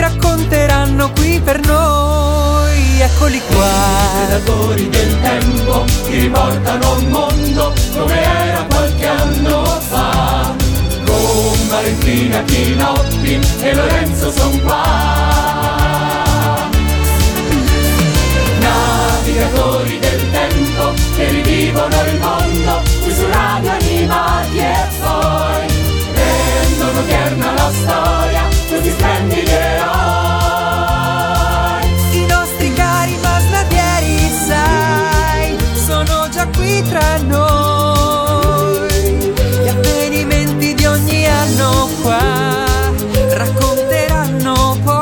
racconteranno qui per noi. Eccoli qua. Predatori del tempo che riportano un mondo come era qualche anno fa. Con Valentina Chinotti e Lorenzo son qua. Navigatori del tempo che rivivono il mondo qui su Radio Animati e poi rendono tierna la storia questi splendidi eroi. I nostri cari masnadieri, sai, sono già qui tra noi. Gli avvenimenti di ogni anno qua racconteranno poi.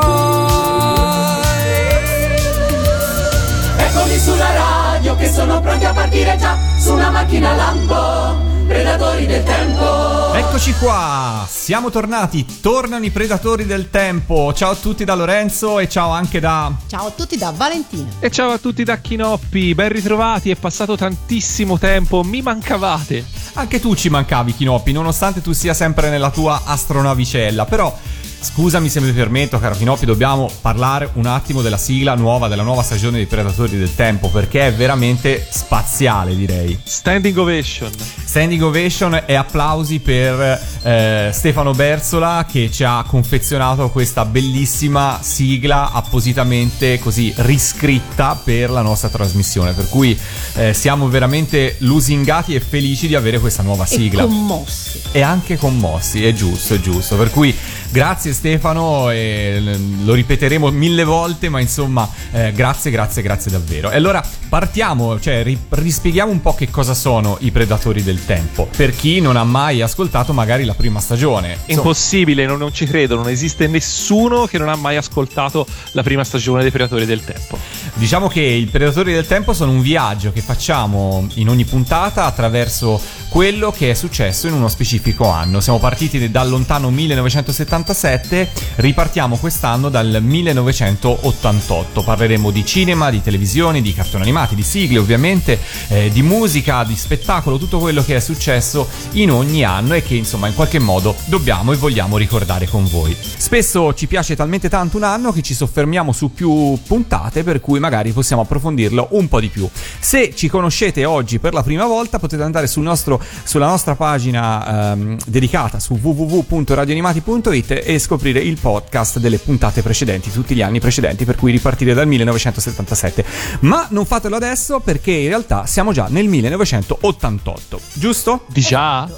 Eccoli sulla radio che sono pronti a partire già su una macchina lampo, predatori del tempo. Eccoci qua, siamo tornati, tornano i predatori del tempo. Ciao a tutti da Lorenzo e ciao anche da... Ciao a tutti da Valentina. E ciao a tutti da Chinoppi, ben ritrovati, è passato tantissimo tempo, mi mancavate. Anche tu ci mancavi, Chinoppi, nonostante tu sia sempre nella tua astronavicella, però... Scusami se mi permetto, caro Chinoppi, dobbiamo parlare un attimo della sigla nuova, della nuova stagione dei Predatori del Tempo, perché è veramente spaziale, direi. Standing ovation. Standing ovation e applausi per eh, Stefano Berzola che ci ha confezionato questa bellissima sigla appositamente così riscritta per la nostra trasmissione. Per cui eh, siamo veramente lusingati e felici di avere questa nuova sigla. E commossi. E anche commossi, è giusto, è giusto. Per cui grazie Stefano, e lo ripeteremo mille volte, ma insomma, eh, grazie, grazie, grazie davvero. E allora partiamo, cioè ri- rispieghiamo un po' che cosa sono i Predatori del Tempo. Per chi non ha mai ascoltato magari la prima stagione. Insomma, Impossibile, non, non ci credo, non esiste nessuno che non ha mai ascoltato la prima stagione dei Predatori del Tempo. Diciamo che i Predatori del Tempo sono un viaggio che facciamo in ogni puntata attraverso quello che è successo in uno specifico anno. Siamo partiti dal lontano 1977, ripartiamo quest'anno dal 1988. Parleremo di cinema, di televisione, di cartoni animati, di sigle ovviamente, eh, di musica, di spettacolo, tutto quello che è successo in ogni anno e che insomma in qualche modo dobbiamo e vogliamo ricordare con voi. Spesso ci piace talmente tanto un anno che ci soffermiamo su più puntate per cui magari possiamo approfondirlo un po' di più. Se ci conoscete oggi per la prima volta potete andare sul nostro, sulla nostra pagina ehm, dedicata su www.radioanimati.it e scoprire il podcast delle puntate precedenti, tutti gli anni precedenti, per cui ripartire dal 1977. Ma non fatelo adesso perché in realtà siamo già nel 1988, giusto? Di già?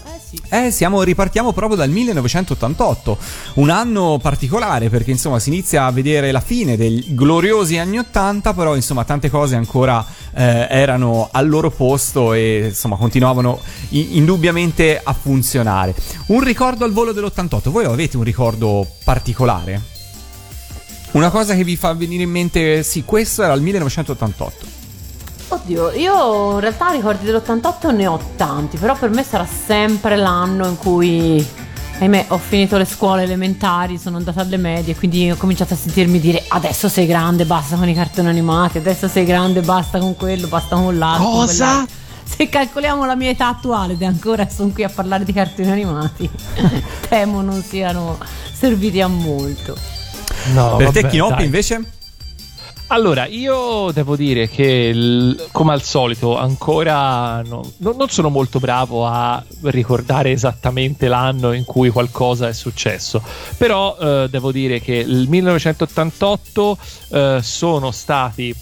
Eh siamo, ripartiamo proprio dal 1988, un anno particolare perché insomma si inizia a vedere la fine dei gloriosi anni 80, però insomma tante cose ancora eh, erano al loro posto e insomma continuavano i- indubbiamente a funzionare. Un ricordo al volo dell'88, voi avete un ricordo particolare? Una cosa che vi fa venire in mente, sì, questo era il 1988. Oddio, io in realtà ricordi dell'88 ne ho tanti, però per me sarà sempre l'anno in cui, ahimè, ho finito le scuole elementari, sono andata alle medie, quindi ho cominciato a sentirmi dire adesso sei grande, basta con i cartoni animati, adesso sei grande, basta con quello, basta con l'altro. Cosa? Se calcoliamo la mia età attuale ed ancora sono qui a parlare di cartoni animati, temo non siano serviti a molto. No, per te vabbè, Chinoppi dai. invece? Allora, io devo dire che il- come al solito ancora no- no- non sono molto bravo a ricordare esattamente l'anno in cui qualcosa è successo, però eh, devo dire che il 1988 eh, sono stati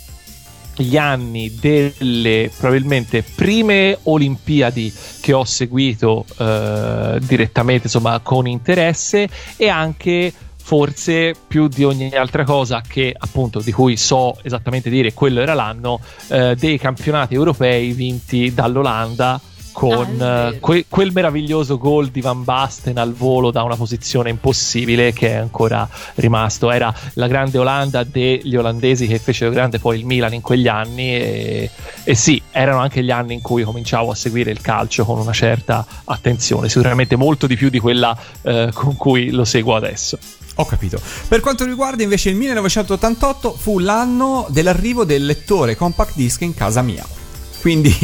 gli anni delle probabilmente prime Olimpiadi che ho seguito eh, direttamente, insomma, con interesse e anche forse più di ogni altra cosa che appunto di cui so esattamente dire quello era l'anno eh, dei campionati europei vinti dall'Olanda con Ah, eh, que- quel meraviglioso gol di Van Basten al volo da una posizione impossibile che è ancora rimasto. Era la grande Olanda degli olandesi che fecero grande poi il Milan in quegli anni e, e sì, erano anche gli anni in cui cominciavo a seguire il calcio con una certa attenzione, sicuramente molto di più di quella eh, con cui lo seguo adesso. Ho capito. Per quanto riguarda invece il 1988 fu l'anno dell'arrivo del lettore compact disc in casa mia. Quindi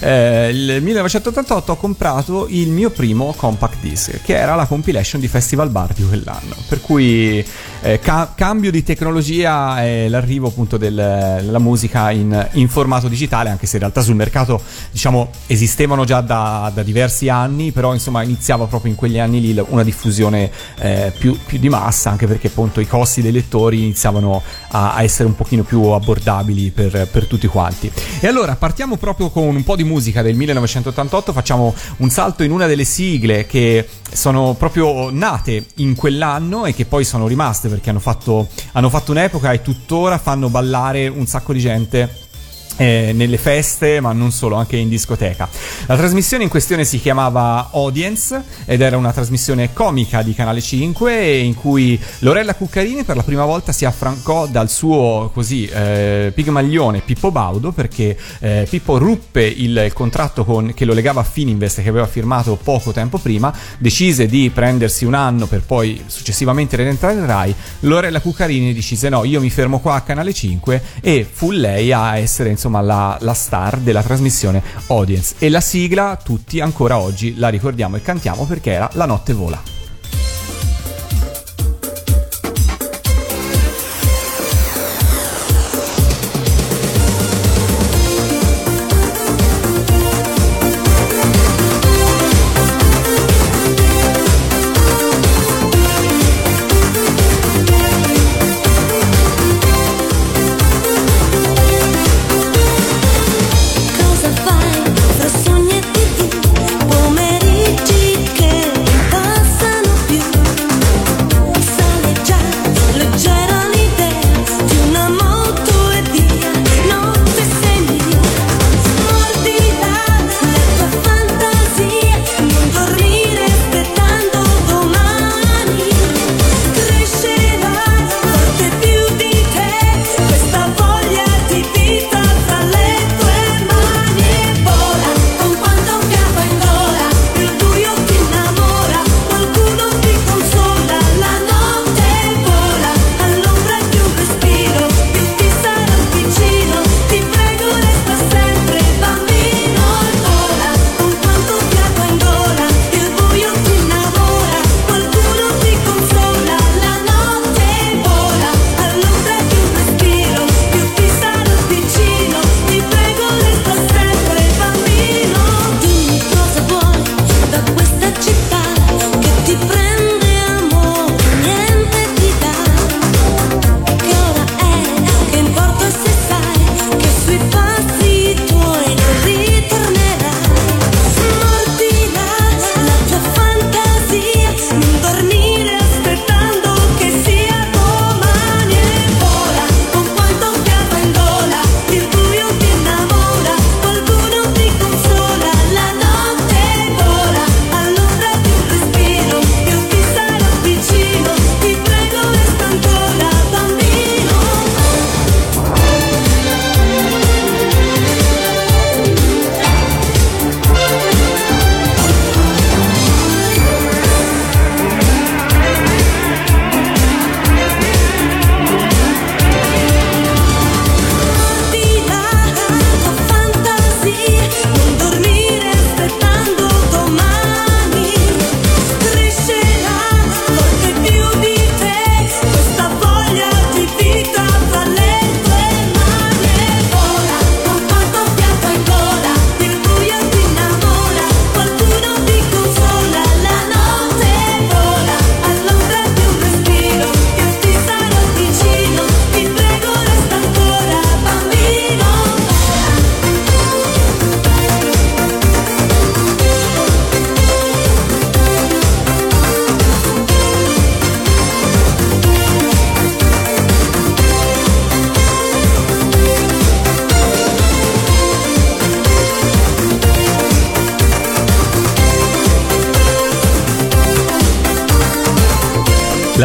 eh, il 1988 ho comprato il mio primo compact disc, che era la compilation di Festival Bar di quell'anno. Per cui eh, ca- cambio di tecnologia e l'arrivo appunto del- della musica in, in formato digitale, anche se in realtà sul mercato diciamo esistevano già da, da diversi anni, però insomma iniziava proprio in quegli anni lì una diffusione eh, più, più di massa, anche perché appunto i costi dei lettori iniziavano a, a essere un pochino più abbordabili per, per tutti quanti. E allora partiamo proprio con un po' di musica del 1988, facciamo un salto in una delle sigle che sono proprio nate in quell'anno e che poi sono rimaste perché hanno fatto, hanno fatto un'epoca e tuttora fanno ballare un sacco di gente eh, nelle feste, ma non solo, anche in discoteca. La trasmissione in questione si chiamava Audience ed era una trasmissione comica di Canale 5 in cui Lorella Cuccarini per la prima volta si affrancò dal suo così eh, pigmaglione Pippo Baudo perché eh, Pippo ruppe il contratto con- che lo legava a Fininvest che aveva firmato poco tempo prima, decise di prendersi un anno per poi successivamente rientrare in Rai. Lorella Cuccarini decise no, io mi fermo qua a Canale 5 e fu lei a essere insomma la, la star della trasmissione Audience e la sigla tutti ancora oggi la ricordiamo e cantiamo perché era La notte vola.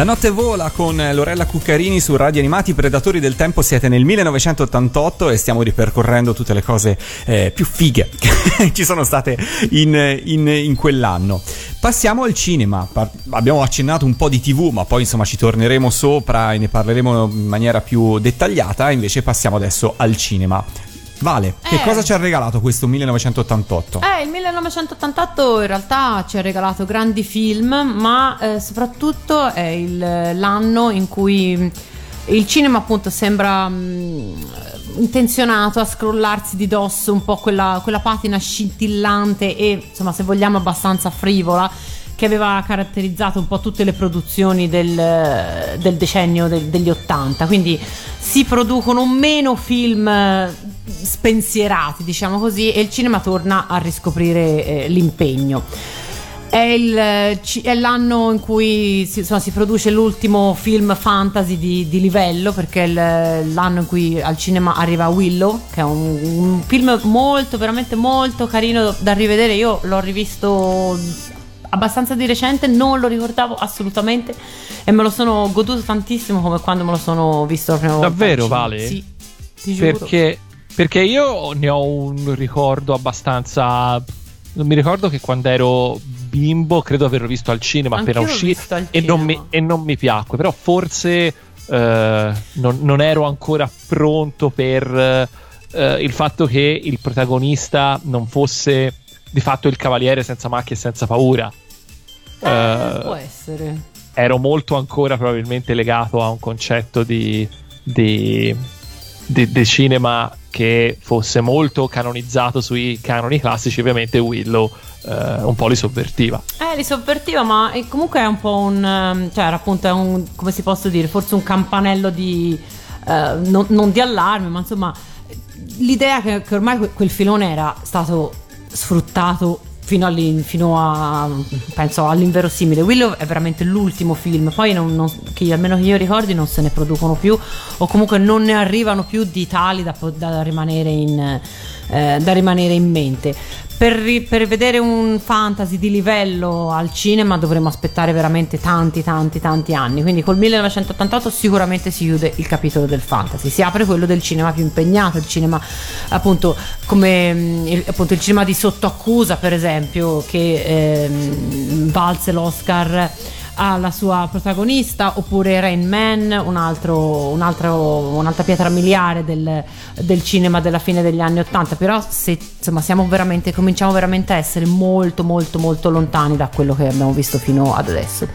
La notte vola con Lorella Cuccarini su Radio Animati Predatori del Tempo. Siete nel 1988 e stiamo ripercorrendo tutte le cose eh, più fighe che ci sono state in, in, in quell'anno. Passiamo al cinema. Par- abbiamo accennato un po' di TV, ma poi insomma ci torneremo sopra e ne parleremo in maniera più dettagliata. Invece passiamo adesso al cinema. Vale, che Eh. cosa ci ha regalato questo 1988? Eh, il 1988 in realtà ci ha regalato grandi film, ma eh, soprattutto è il- l'anno in cui il cinema appunto sembra mm, intenzionato a scrollarsi di dosso un po' quella, quella patina scintillante e insomma se vogliamo abbastanza frivola che aveva caratterizzato un po' tutte le produzioni del, del decennio del- degli 80 quindi si producono meno film eh, spensierati diciamo così e il cinema torna a riscoprire eh, l'impegno. È, il, eh, è l'anno in cui si, insomma, si produce l'ultimo film fantasy di, di livello perché è l'anno in cui al cinema arriva Willow che è un, un film molto veramente molto carino da rivedere. Io l'ho rivisto abbastanza di recente non lo ricordavo assolutamente e me lo sono goduto tantissimo come quando me lo sono visto la prima volta Davvero, al cinema. Vale? sì ti giuro Perché, perché io ne ho un ricordo abbastanza. Non mi ricordo che quando ero bimbo, credo averlo visto al cinema Anch'io appena uscì e non, mi, e non mi piacque. Però forse eh, non, non ero ancora pronto per eh, il fatto che il protagonista non fosse di fatto il cavaliere senza macchie e senza paura. Eh, Eh, può essere ero molto ancora probabilmente legato a un concetto di, di, di- di cinema che fosse molto canonizzato sui canoni classici, ovviamente Willow eh, un po' li sovvertiva. Eh, li sovvertiva, ma comunque è un po' un. ehm, cioè, era appunto è un. come si posso dire? Forse un campanello di. eh, non, non di allarme, ma insomma. L'idea che, che ormai que- quel filone era stato sfruttato fino, all'in- fino a. penso all'inverosimile. Willow è veramente l'ultimo film, poi non, non- che almeno che io ricordi non se ne producono più, o comunque non ne arrivano più di tali da, da rimanere in. Eh, da rimanere in mente. Per, per vedere un fantasy di livello al cinema dovremmo aspettare veramente tanti, tanti, tanti anni. Quindi col 1988 sicuramente si chiude il capitolo del fantasy, si apre quello del cinema più impegnato, il cinema appunto come mm, il, appunto, il cinema di sottoaccusa, per esempio, che ehm, valse l'Oscar alla sua protagonista, oppure Rain Man, un altro, un altro- un'altra pietra miliare del, del cinema della fine degli anni Ottanta. Però se insomma veramente, cominciamo veramente a essere molto molto molto lontani da quello che abbiamo visto fino ad adesso.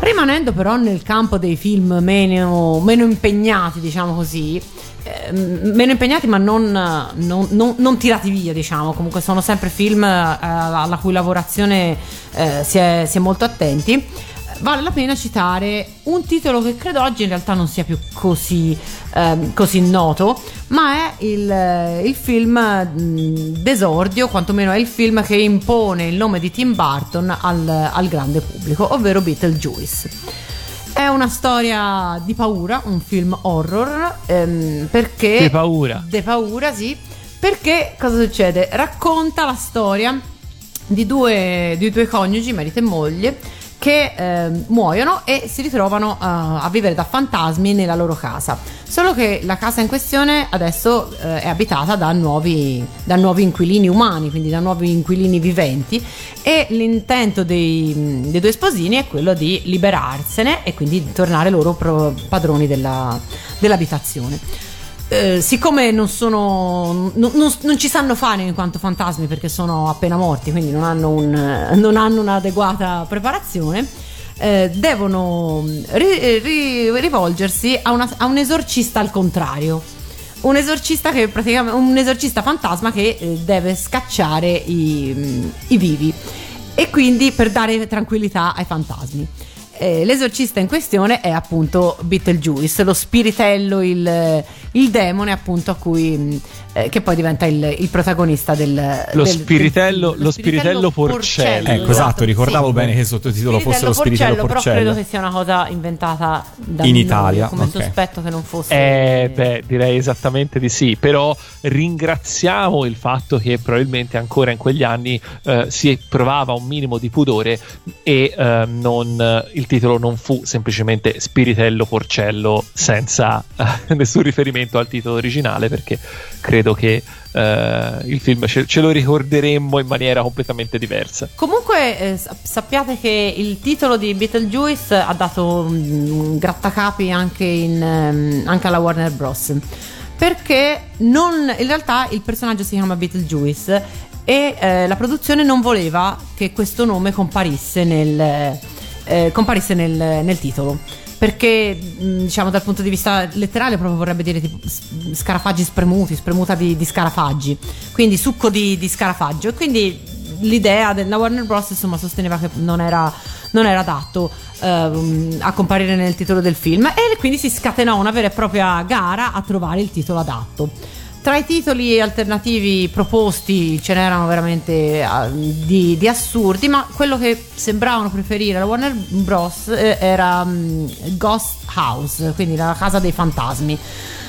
Rimanendo però nel campo dei film meno, meno impegnati, diciamo così, ehm, meno impegnati ma non, non- non- non tirati via, diciamo, comunque sono sempre film eh, alla cui lavorazione eh, si, è, si è molto attenti. Vale la pena citare un titolo che credo oggi in realtà non sia più così, ehm, così noto, ma è il, eh, il film mh, d'esordio, quantomeno è il film che impone il nome di Tim Burton al, al grande pubblico, ovvero Beetlejuice. È una storia di paura, un film horror, ehm, perché... Di paura. De paura, sì. Perché cosa succede? Racconta la storia di due, di due coniugi, marito e moglie, che ehm, muoiono e si ritrovano eh, a vivere da fantasmi nella loro casa. Solo che la casa in questione adesso eh, è abitata da nuovi, da nuovi inquilini umani, quindi da nuovi inquilini viventi e l'intento dei, dei due sposini è quello di liberarsene e quindi di tornare loro pro- padroni della- dell'abitazione. Eh, siccome non sono non, non- non ci sanno fare in quanto fantasmi perché sono appena morti quindi non hanno, un, eh, non hanno un'adeguata preparazione eh, devono ri- ri- rivolgersi a, una- a un esorcista al contrario. Un esorcista un esorcista fantasma che eh, deve scacciare i, i vivi. E quindi per dare tranquillità ai fantasmi eh, l'esorcista in questione è appunto Beetlejuice, lo spiritello, il, il demone appunto a cui mh, eh, che poi diventa il, il protagonista del Lo del- spiritello- del- lo spiritello porcello. Ecco, esatto, ricordavo sì. bene che il sottotitolo fosse lo spiritello Però porcello. credo che sia una cosa inventata da In noi, Italia, come ok. sospetto che non fosse Eh, beh, direi esattamente di sì. Però ringraziamo il fatto che probabilmente ancora in quegli anni eh, si provava un minimo di pudore e eh, non, il titolo non fu semplicemente Spiritello Porcello senza eh, nessun riferimento al titolo originale perché credo che eh, il film ce, ce, lo ricorderemmo in maniera completamente diversa. Comunque eh, sappiate che il titolo di Beetlejuice ha dato um, grattacapi anche, in, um, anche alla Warner Bros. Perché non, in realtà il personaggio si chiama Beetlejuice e eh, la produzione non voleva che questo nome comparisse nel, eh, comparisse nel, nel titolo perché diciamo dal punto di vista letterale proprio vorrebbe dire tipo scarafaggi spremuti, spremuta di, di scarafaggi, quindi succo di, di, scarafaggio e quindi l'idea della Warner Bros. insomma sosteneva che non era, non era adatto uh, a comparire nel titolo del film e quindi si scatenò una vera e propria gara a trovare il titolo adatto. Tra i titoli alternativi proposti ce n'erano veramente uh, di, di, assurdi, ma quello che sembravano preferire la Warner Bros. Eh, era um, Ghost House, quindi la casa dei fantasmi.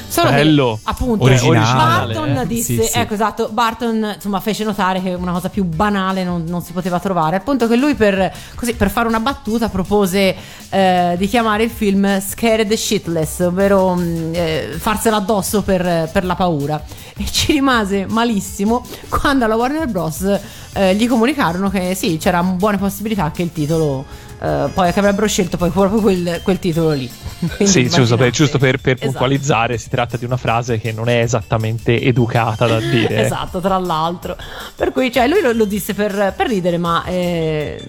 Solo Bello. che appunto Originale, Barton disse, sì, sì. ecco esatto, Barton insomma fece notare che una cosa più banale non, non si poteva trovare, al punto che lui per, così, per fare una battuta propose eh, di chiamare il film Scared Shitless, ovvero mm, eh, farsela addosso per, per, la paura. E ci rimase malissimo quando alla Warner Bros. Eh, gli comunicarono che sì, c'era buone possibilità che il titolo Uh, poi che avrebbero scelto poi proprio quel, quel titolo lì. sì, giusto, per, giusto per, per esatto. puntualizzare, si tratta di una frase che non è esattamente educata da dire. esatto, tra l'altro. Per cui cioè, lui lo, lo disse per, per, ridere, ma... Eh,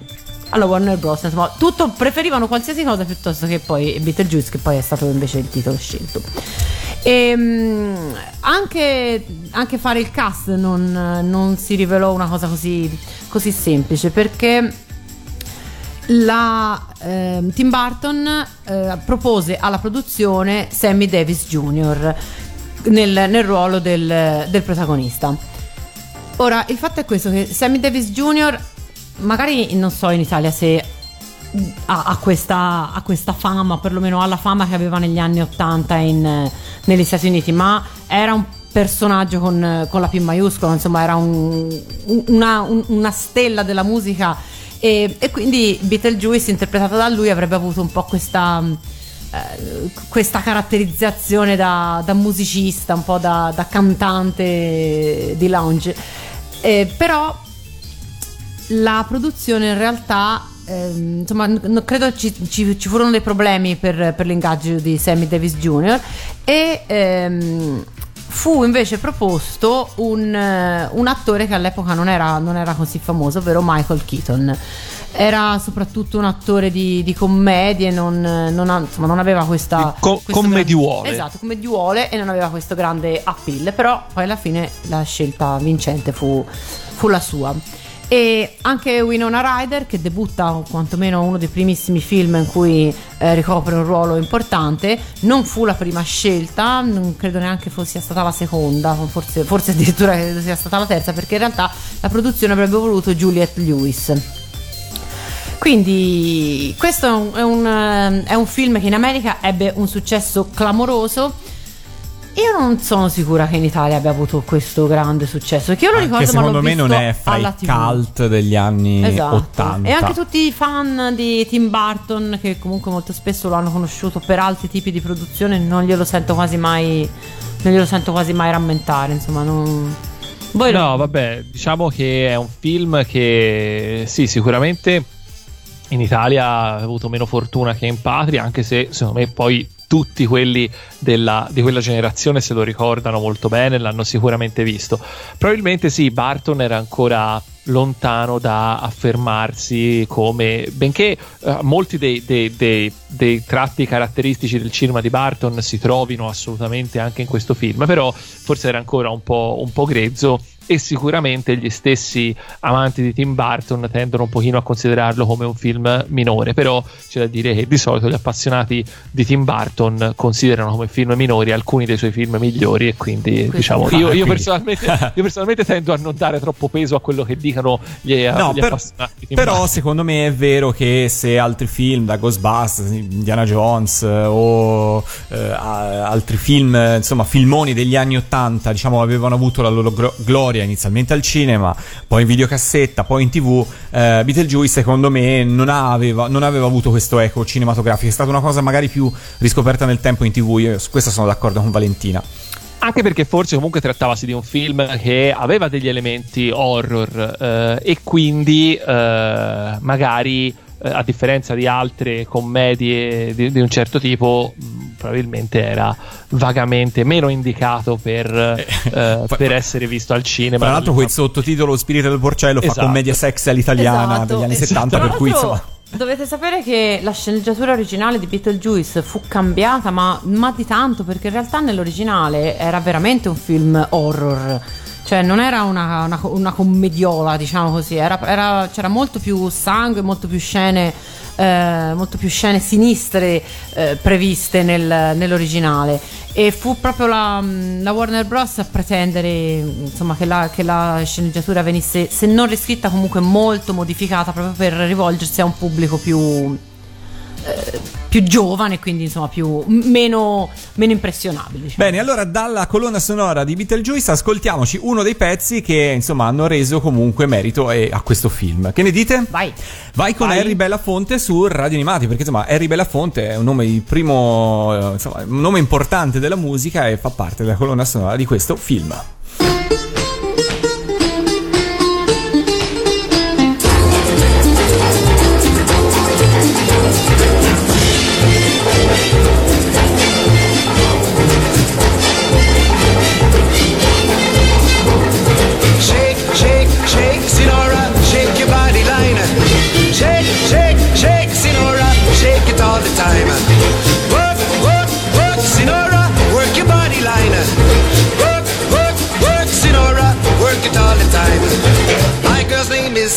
alla Warner Bros. Insomma, tutto preferivano qualsiasi cosa piuttosto che poi Beetlejuice, che poi è stato invece il titolo scelto. E, ehm, anche, anche, fare il cast non, non si rivelò una cosa così, così semplice perché la, eh, Tim Burton eh, propose alla produzione Sammy Davis Jr. nel, nel ruolo del, del, protagonista. Ora, il fatto è questo, che Sammy Davis Jr. magari non so in Italia se ha, ha, questa, ha questa, fama, perlomeno ha la fama che aveva negli anni 80 in, negli Stati Uniti, ma era un personaggio con, con la P maiuscola, insomma era un, una, un, una stella della musica e, e quindi Beetlejuice interpretato da lui avrebbe avuto un po' questa, eh, questa caratterizzazione da, da, musicista, un po' da, da cantante di lounge. Eh, però la produzione in realtà eh, insomma, credo ci, ci, ci, furono dei problemi per, per, l'ingaggio di Sammy Davis Jr. e ehm, fu invece proposto un, eh, un attore che all'epoca non era, non era, così famoso, ovvero Michael Keaton. Era soprattutto un attore di, di commedie, non, non, insomma, non, aveva questa. Co- commediuole. Grande, esatto, commediuole e non aveva questo grande appeal. Però poi alla fine la scelta vincente fu, fu la sua. E anche Winona Ryder, che debutta quantomeno uno dei primissimi film in cui eh, ricopre un ruolo importante, non fu la prima scelta, non credo neanche sia stata la seconda, forse, forse addirittura sia stata la terza, perché in realtà la produzione avrebbe voluto Juliette Lewis. Quindi questo è un, è, un, è un film che in America ebbe un successo clamoroso io non sono sicura che in Italia abbia avuto questo grande successo. Che io lo anche ricordo, secondo me non è fra i cult degli anni esatto. 80. E anche tutti i fan di Tim Burton, che comunque molto spesso lo hanno conosciuto per altri tipi di produzione, non glielo sento quasi mai. Non glielo sento quasi mai rammentare. Insomma, non. Voi no, lo... vabbè, diciamo che è un film che sì, sicuramente in Italia ha avuto meno fortuna che in patria, anche se secondo me poi tutti quelli della, di quella generazione se lo ricordano molto bene, l'hanno sicuramente visto. Probabilmente sì, Barton era ancora lontano da affermarsi come benché uh, molti dei, dei, dei, dei, tratti caratteristici del cinema di Barton si trovino assolutamente anche in questo film però forse era ancora un po', un po grezzo e sicuramente gli stessi amanti di Tim Burton tendono un pochino a considerarlo come un film minore, però c'è da dire che di solito gli appassionati di Tim Burton considerano come film minori alcuni dei suoi film migliori e quindi Questo diciamo io, io, personalmente, io, personalmente, tendo a non dare troppo peso a quello che dicono gli, no, gli per, appassionati di Tim però Burton. secondo me è vero che se altri film da Ghostbusters, Indiana Jones o eh, altri film, insomma filmoni degli anni 80 diciamo avevano avuto la loro gloria storia inizialmente al cinema, poi in videocassetta, poi in tv, eh, Beetlejuice secondo me non aveva, non aveva avuto questo eco cinematografico, è stata una cosa magari più riscoperta nel tempo in tv, io su questo sono d'accordo con Valentina. Anche perché forse comunque trattavasi di un film che aveva degli elementi horror eh, e quindi eh, magari eh, a differenza di altre commedie di, di un certo tipo mh, probabilmente era vagamente meno indicato per, eh, per essere visto al cinema. Tra l'altro quel sottotitolo Spirito del Porcello Esatto. fa commedia sexy all'italiana Esatto. degli anni Esatto. 70 per cui insomma... Dovete sapere che la sceneggiatura originale di Beetlejuice fu cambiata, ma, ma di tanto, perché in realtà nell'originale era veramente un film horror. Cioè, non era una, una- una commediola, diciamo così, era- era- c'era molto più sangue, molto più scene, eh, molto più scene sinistre eh, previste nel- nell'originale. E fu proprio la, la Warner Bros. a pretendere insomma, che, la, che la sceneggiatura venisse, se non riscritta, comunque molto modificata proprio per rivolgersi a un pubblico più, più giovane, quindi insomma più, meno, meno impressionabile. Diciamo. Bene, allora dalla colonna sonora di Beetlejuice ascoltiamoci uno dei pezzi che insomma hanno reso comunque merito eh, a questo film. Che ne dite? Vai. Vai con Vai. Harry Belafonte su Radio Animati, perché insomma Harry Belafonte è un nome primo, eh, insomma, un nome importante della musica e fa parte della colonna sonora di questo film.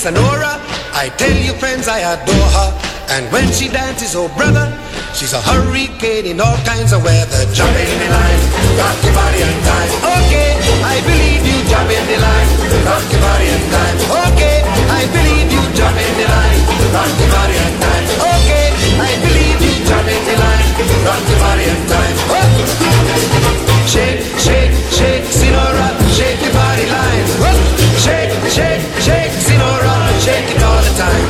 Sonora. I tell you, friends, I adore her. And when she dances, oh brother, she's a hurricane in all kinds of weather. Jump in the line, rock your body and time. Okay, I believe you. Jump in the line, rock your body and time. Okay, I believe you. Jump in the line, rock your body and time. Okay, I believe you. Jump in the line, rock your body and time. Oh. Shake, shake, shake, Sinora, shake your body line. Whoop. Shake, shake, shake, shake it all the time.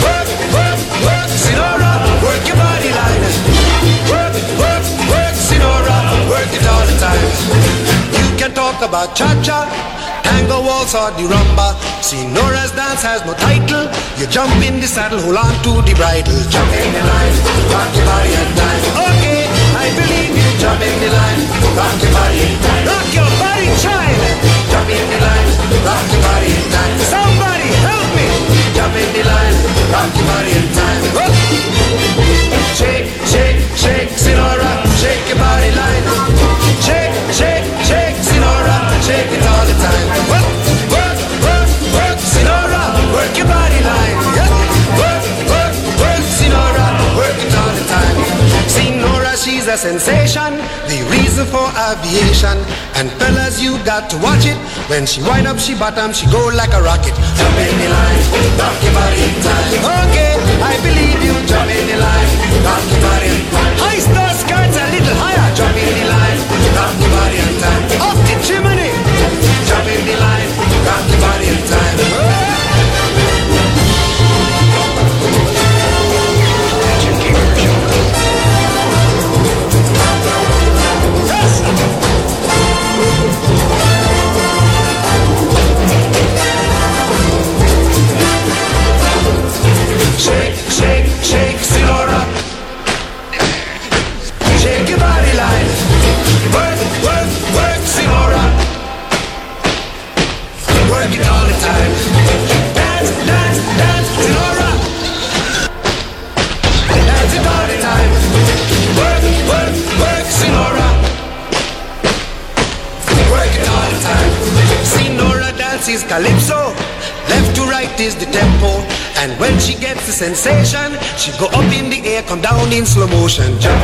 Work, work, work, Sinora, work your body line. Work, work, work, Sinora, work it all the time. You can talk about cha-cha, tango waltz or the rumba. Sinora's dance has no title. You jump in the saddle, hold on to the bridle. Jump in the line, rock your body and time. Okay, I believe you. Jump in the line, rock your body and time. Rock your body, child. Jump in the line, rock your body and time. In rock your body and time. Whoop. Shake, shake, shake, Sinora, shake your body line. Shake, shake, shake, Sinora, shake it all the time. Sensation, the reason for aviation. And fellas, you got to watch it. When she wind up, she bottom, she go like a rocket. Jump in the line, rock your body time. Okay, I believe you. Jump in the line, rock your body time. High star skirts a little higher. Jump in the line, rock your body time. Up the chimney. Jump in the line, rock your body time. In slow motion. Jump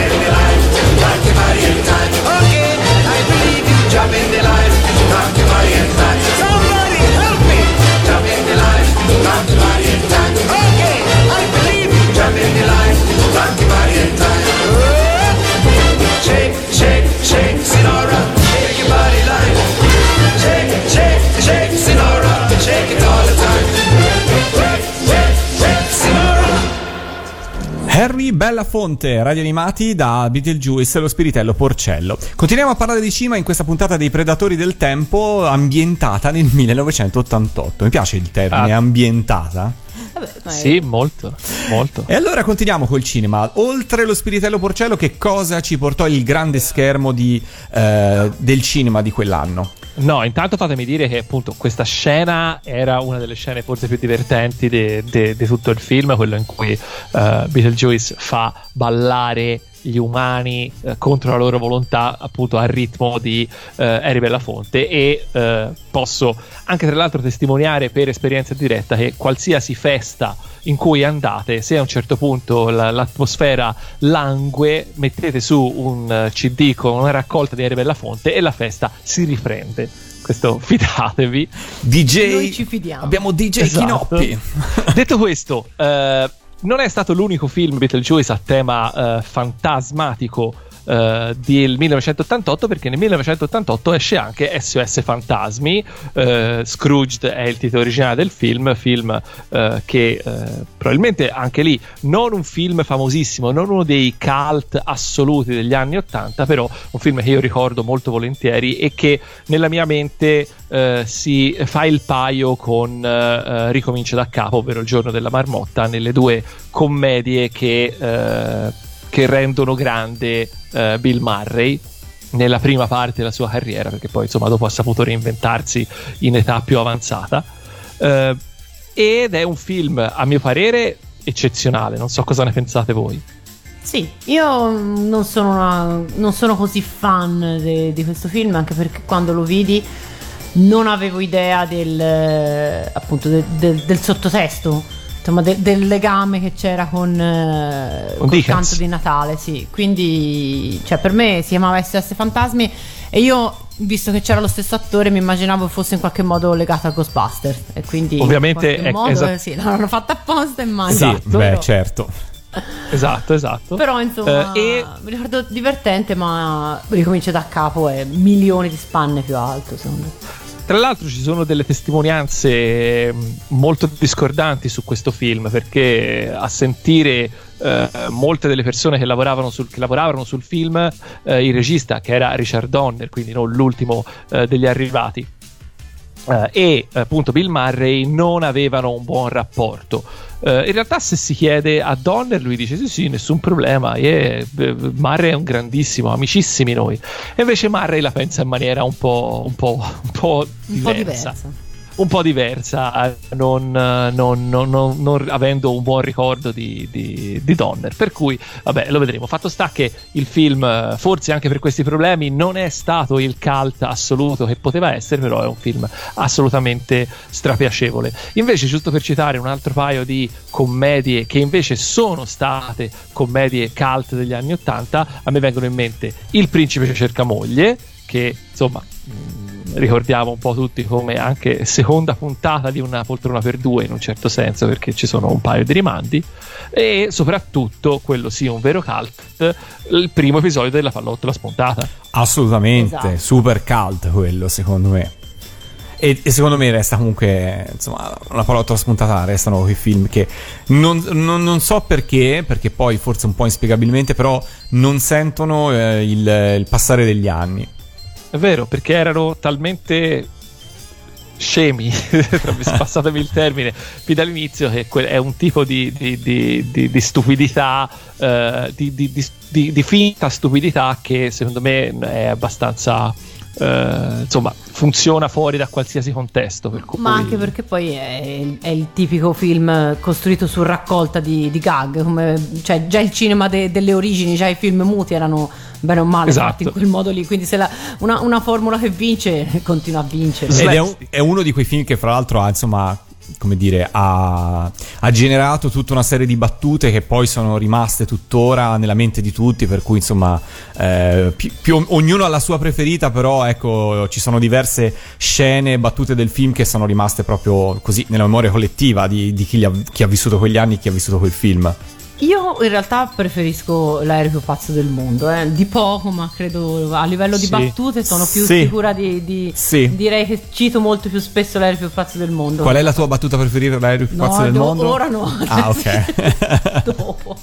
Harry Bellafonte, radio animati da Beetlejuice e lo spiritello Porcello. Continuiamo a parlare di cinema in questa puntata dei Predatori del Tempo ambientata nel 1988. Mi piace il termine Ah. ambientata. Vabbè, Sì, molto, molto. E allora continuiamo col cinema. Oltre lo spiritello Porcello, che cosa ci portò il grande schermo di, eh, del cinema di quell'anno? No, intanto fatemi dire che appunto questa scena era una delle scene forse più divertenti di tutto il film, quello in cui eh, Beetlejuice fa ballare gli umani eh, contro la loro volontà appunto al ritmo di eh, Harry Belafonte e eh, posso anche tra l'altro testimoniare per esperienza diretta che qualsiasi festa in cui andate se a un certo punto la- l'atmosfera langue mettete su un eh, cd con una raccolta di Harry Belafonte e la festa si riprende questo fidatevi DJ. Noi ci fidiamo. Abbiamo DJ Esatto. Chinoppi. Detto questo, eh, non è stato l'unico film Beetlejuice a tema eh, fantasmatico eh, del 1988 perché nel 1988 esce anche SOS Fantasmi eh, Scrooged è il titolo originale del film film eh, che eh, probabilmente anche lì non un film famosissimo non uno dei cult assoluti degli anni 80 però un film che io ricordo molto volentieri e che nella mia mente eh, si fa il paio con Ricomincia da capo, ovvero Il giorno della marmotta, nelle due commedie che, che rendono grande eh, Bill Murray nella prima parte della sua carriera, perché poi insomma dopo ha saputo reinventarsi in età più avanzata. Eh, ed è un film, a mio parere, eccezionale. Non so cosa ne pensate voi. Sì, io mm, non sono, una- non sono così fan de- di questo film, anche perché quando lo vidi non avevo idea del, eh, appunto, de- del- del sottotesto, insomma, de- del legame che c'era con, eh, Con Dickens. canto di Natale, sì. Quindi, cioè, per me si chiamava SS Fantasmi e io, visto che c'era lo stesso attore, mi immaginavo fosse in qualche modo legato a Ghostbusters. E quindi, Ovviamente in è- modo, esatto. eh, sì, l'hanno fatto apposta, immagino. Sì, Esatto, beh, certo. Esatto, esatto. però insomma, Eh, e mi ricordo divertente, ma ricomincia da capo e milioni di spanne più alto, secondo me. Tra l'altro ci sono delle testimonianze mh, molto discordanti su questo film perché a sentire eh, molte delle persone che lavoravano sul, che lavoravano sul film, eh, il regista che era Richard Donner, quindi non l'ultimo eh, degli arrivati, eh, e appunto Bill Murray non avevano un buon rapporto. Eh, in realtà, se si chiede a Donner, lui dice: Sì, sì, nessun problema. yeah, eh, Murray è un grandissimo, amicissimi noi. E invece Murray la pensa in maniera un po', un po', un po' Un po' diversa diversa. Un po' diversa, eh, non, eh, non- non- non- non avendo un buon ricordo di, di- di Donner. Per cui, vabbè, lo vedremo. Fatto sta che il film, eh, forse anche per questi problemi, non è stato il cult assoluto che poteva essere, però è un film assolutamente strapiacevole. Invece, giusto per citare un altro paio di commedie che invece sono state commedie cult degli anni Ottanta, a me vengono in mente Il principe cerca moglie, che insomma ricordiamo un po' tutti come anche seconda puntata di una poltrona per due in un certo senso perché ci sono un paio di rimandi e soprattutto quello sì un vero cult il primo episodio della pallottola spuntata Assolutamente, Esatto. super cult quello secondo me. E, e secondo me resta comunque, insomma, una pallottola spuntata, restano quei film che non, non- non so perché, perché poi forse un po' inspiegabilmente, però non sentono eh, il, il passare degli anni. È vero perché erano talmente scemi passatemi il termine fin dall'inizio che è un tipo di, di- di- di- di stupidità eh, di finta stupidità che secondo me è abbastanza eh, insomma funziona fuori da qualsiasi contesto per cui Ma anche perché poi è, è il tipico film costruito su raccolta di, di gag, come, cioè già il cinema de- delle origini, già i film muti erano bene o male Esatto. fatti in quel modo lì, quindi se la- una, una formula che vince continua a vincere. Ed è, un- è uno di quei film che, fra l'altro, ha insomma. Come dire, ha, ha generato tutta una serie di battute che poi sono rimaste tuttora nella mente di tutti. Per cui, insomma, eh, pi- più- ognuno ha la sua preferita, però ecco, ci sono diverse scene, battute del film che sono rimaste proprio così nella memoria collettiva di, di chi, ha, chi ha vissuto quegli anni e chi ha vissuto quel film. Io in realtà preferisco l'aereo più pazzo del mondo, eh. di poco, ma credo a livello di Sì. battute sono più Sì. sicura di, di- Sì. direi che cito molto più spesso l'aereo più pazzo del mondo. Qual è la tua battuta preferita dell'aereo più No, pazzo del do- mondo? ora no. Ah, ok. Dopo.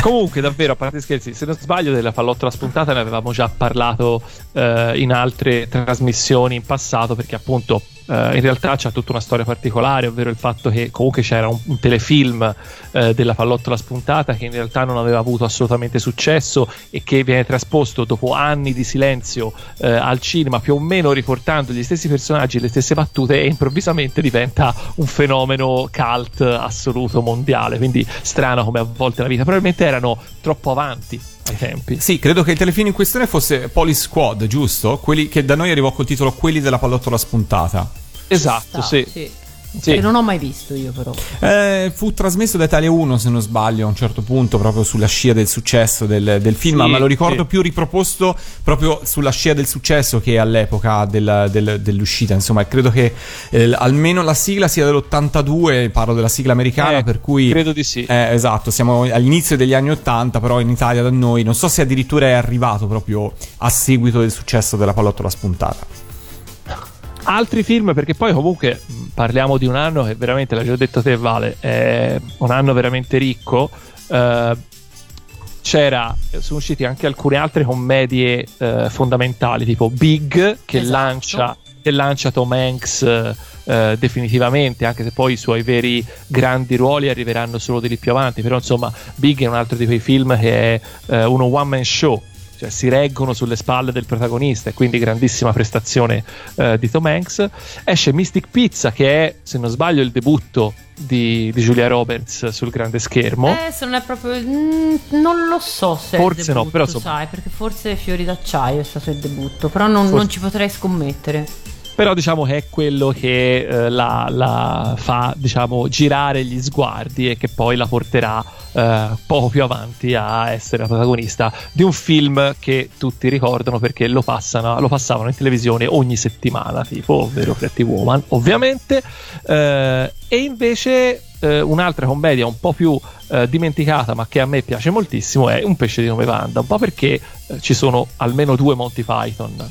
Comunque, davvero, a parte scherzi, se non sbaglio, della pallottola spuntata ne avevamo già parlato eh, in altre trasmissioni in passato, perché appunto in realtà c'è tutta una storia particolare, ovvero il fatto che comunque c'era un, un telefilm eh, della pallottola spuntata che in realtà non aveva avuto assolutamente successo e che viene trasposto dopo anni di silenzio eh, al cinema, più o meno riportando gli stessi personaggi e le stesse battute, e improvvisamente diventa un fenomeno cult assoluto mondiale. Quindi strano come a volte la vita, probabilmente erano troppo avanti ai tempi. Sì, credo che il telefilm in questione fosse Police Squad, giusto? Quelli che da noi arrivò col titolo Quelli della pallottola spuntata. Esatto, Sta, sì. sì. Sì. Che non ho mai visto io però. Eh, fu trasmesso da Italia 1, se non sbaglio, a un certo punto, proprio sulla scia del successo del, del film, Sì, ma lo ricordo sì. più riproposto proprio sulla scia del successo che all'epoca del- del- dell'uscita. Insomma, credo che eh, almeno la sigla sia dell'82, parlo della sigla americana, Eh, per cui... credo di sì. Eh, esatto, siamo all'inizio degli anni 80, però in Italia da noi non so se addirittura è arrivato proprio a seguito del successo della pallottola spuntata. Altri film perché poi comunque parliamo di un anno che veramente l'hai già detto te Vale è un anno veramente ricco Eh, c'era sono usciti anche alcune altre commedie eh, fondamentali tipo Big che Esatto. lancia che lancia Tom Hanks eh, eh, definitivamente anche se poi i suoi veri grandi ruoli arriveranno solo di lì più avanti però insomma Big è un altro di quei film che è eh, uno one man show cioè si reggono sulle spalle del protagonista e quindi grandissima prestazione eh, di Tom Hanks. Esce Mystic Pizza che è, se non sbaglio, il debutto di, di Julia Roberts sul grande schermo. Eh, se non è proprio. mm, non lo so se. Forse no, debutto, però insomma- sai, perché forse Fiori d'acciaio è stato il debutto. Però non, Forse- non ci potrei scommettere. Però diciamo che è quello che eh, la, la fa diciamo, girare gli sguardi e che poi la porterà eh, poco più avanti a essere la protagonista di un film che tutti ricordano perché lo, passano, lo passavano in televisione ogni settimana, tipo ovvero Pretty Woman, ovviamente. Eh, e invece eh, un'altra commedia un po' più eh, dimenticata ma che a me piace moltissimo è Un pesce di nome Vanda, un po' perché eh, ci sono almeno due Monty Python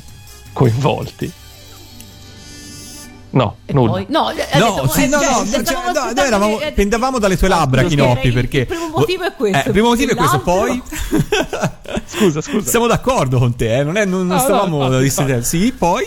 coinvolti. No, E nulla. poi. No, eh, No, sì, eh, no, cioè, no, stavamo cioè, no, noi eravamo- che- pendavamo dalle tue labbra, Chinoppi, il perché... primo motivo è questo, Eh, il primo motivo è questo, poi... Scusa, scusa. Siamo d'accordo con te, eh? non, è, non, non No, no, stavamo infatti, dissentendo. Sì, poi...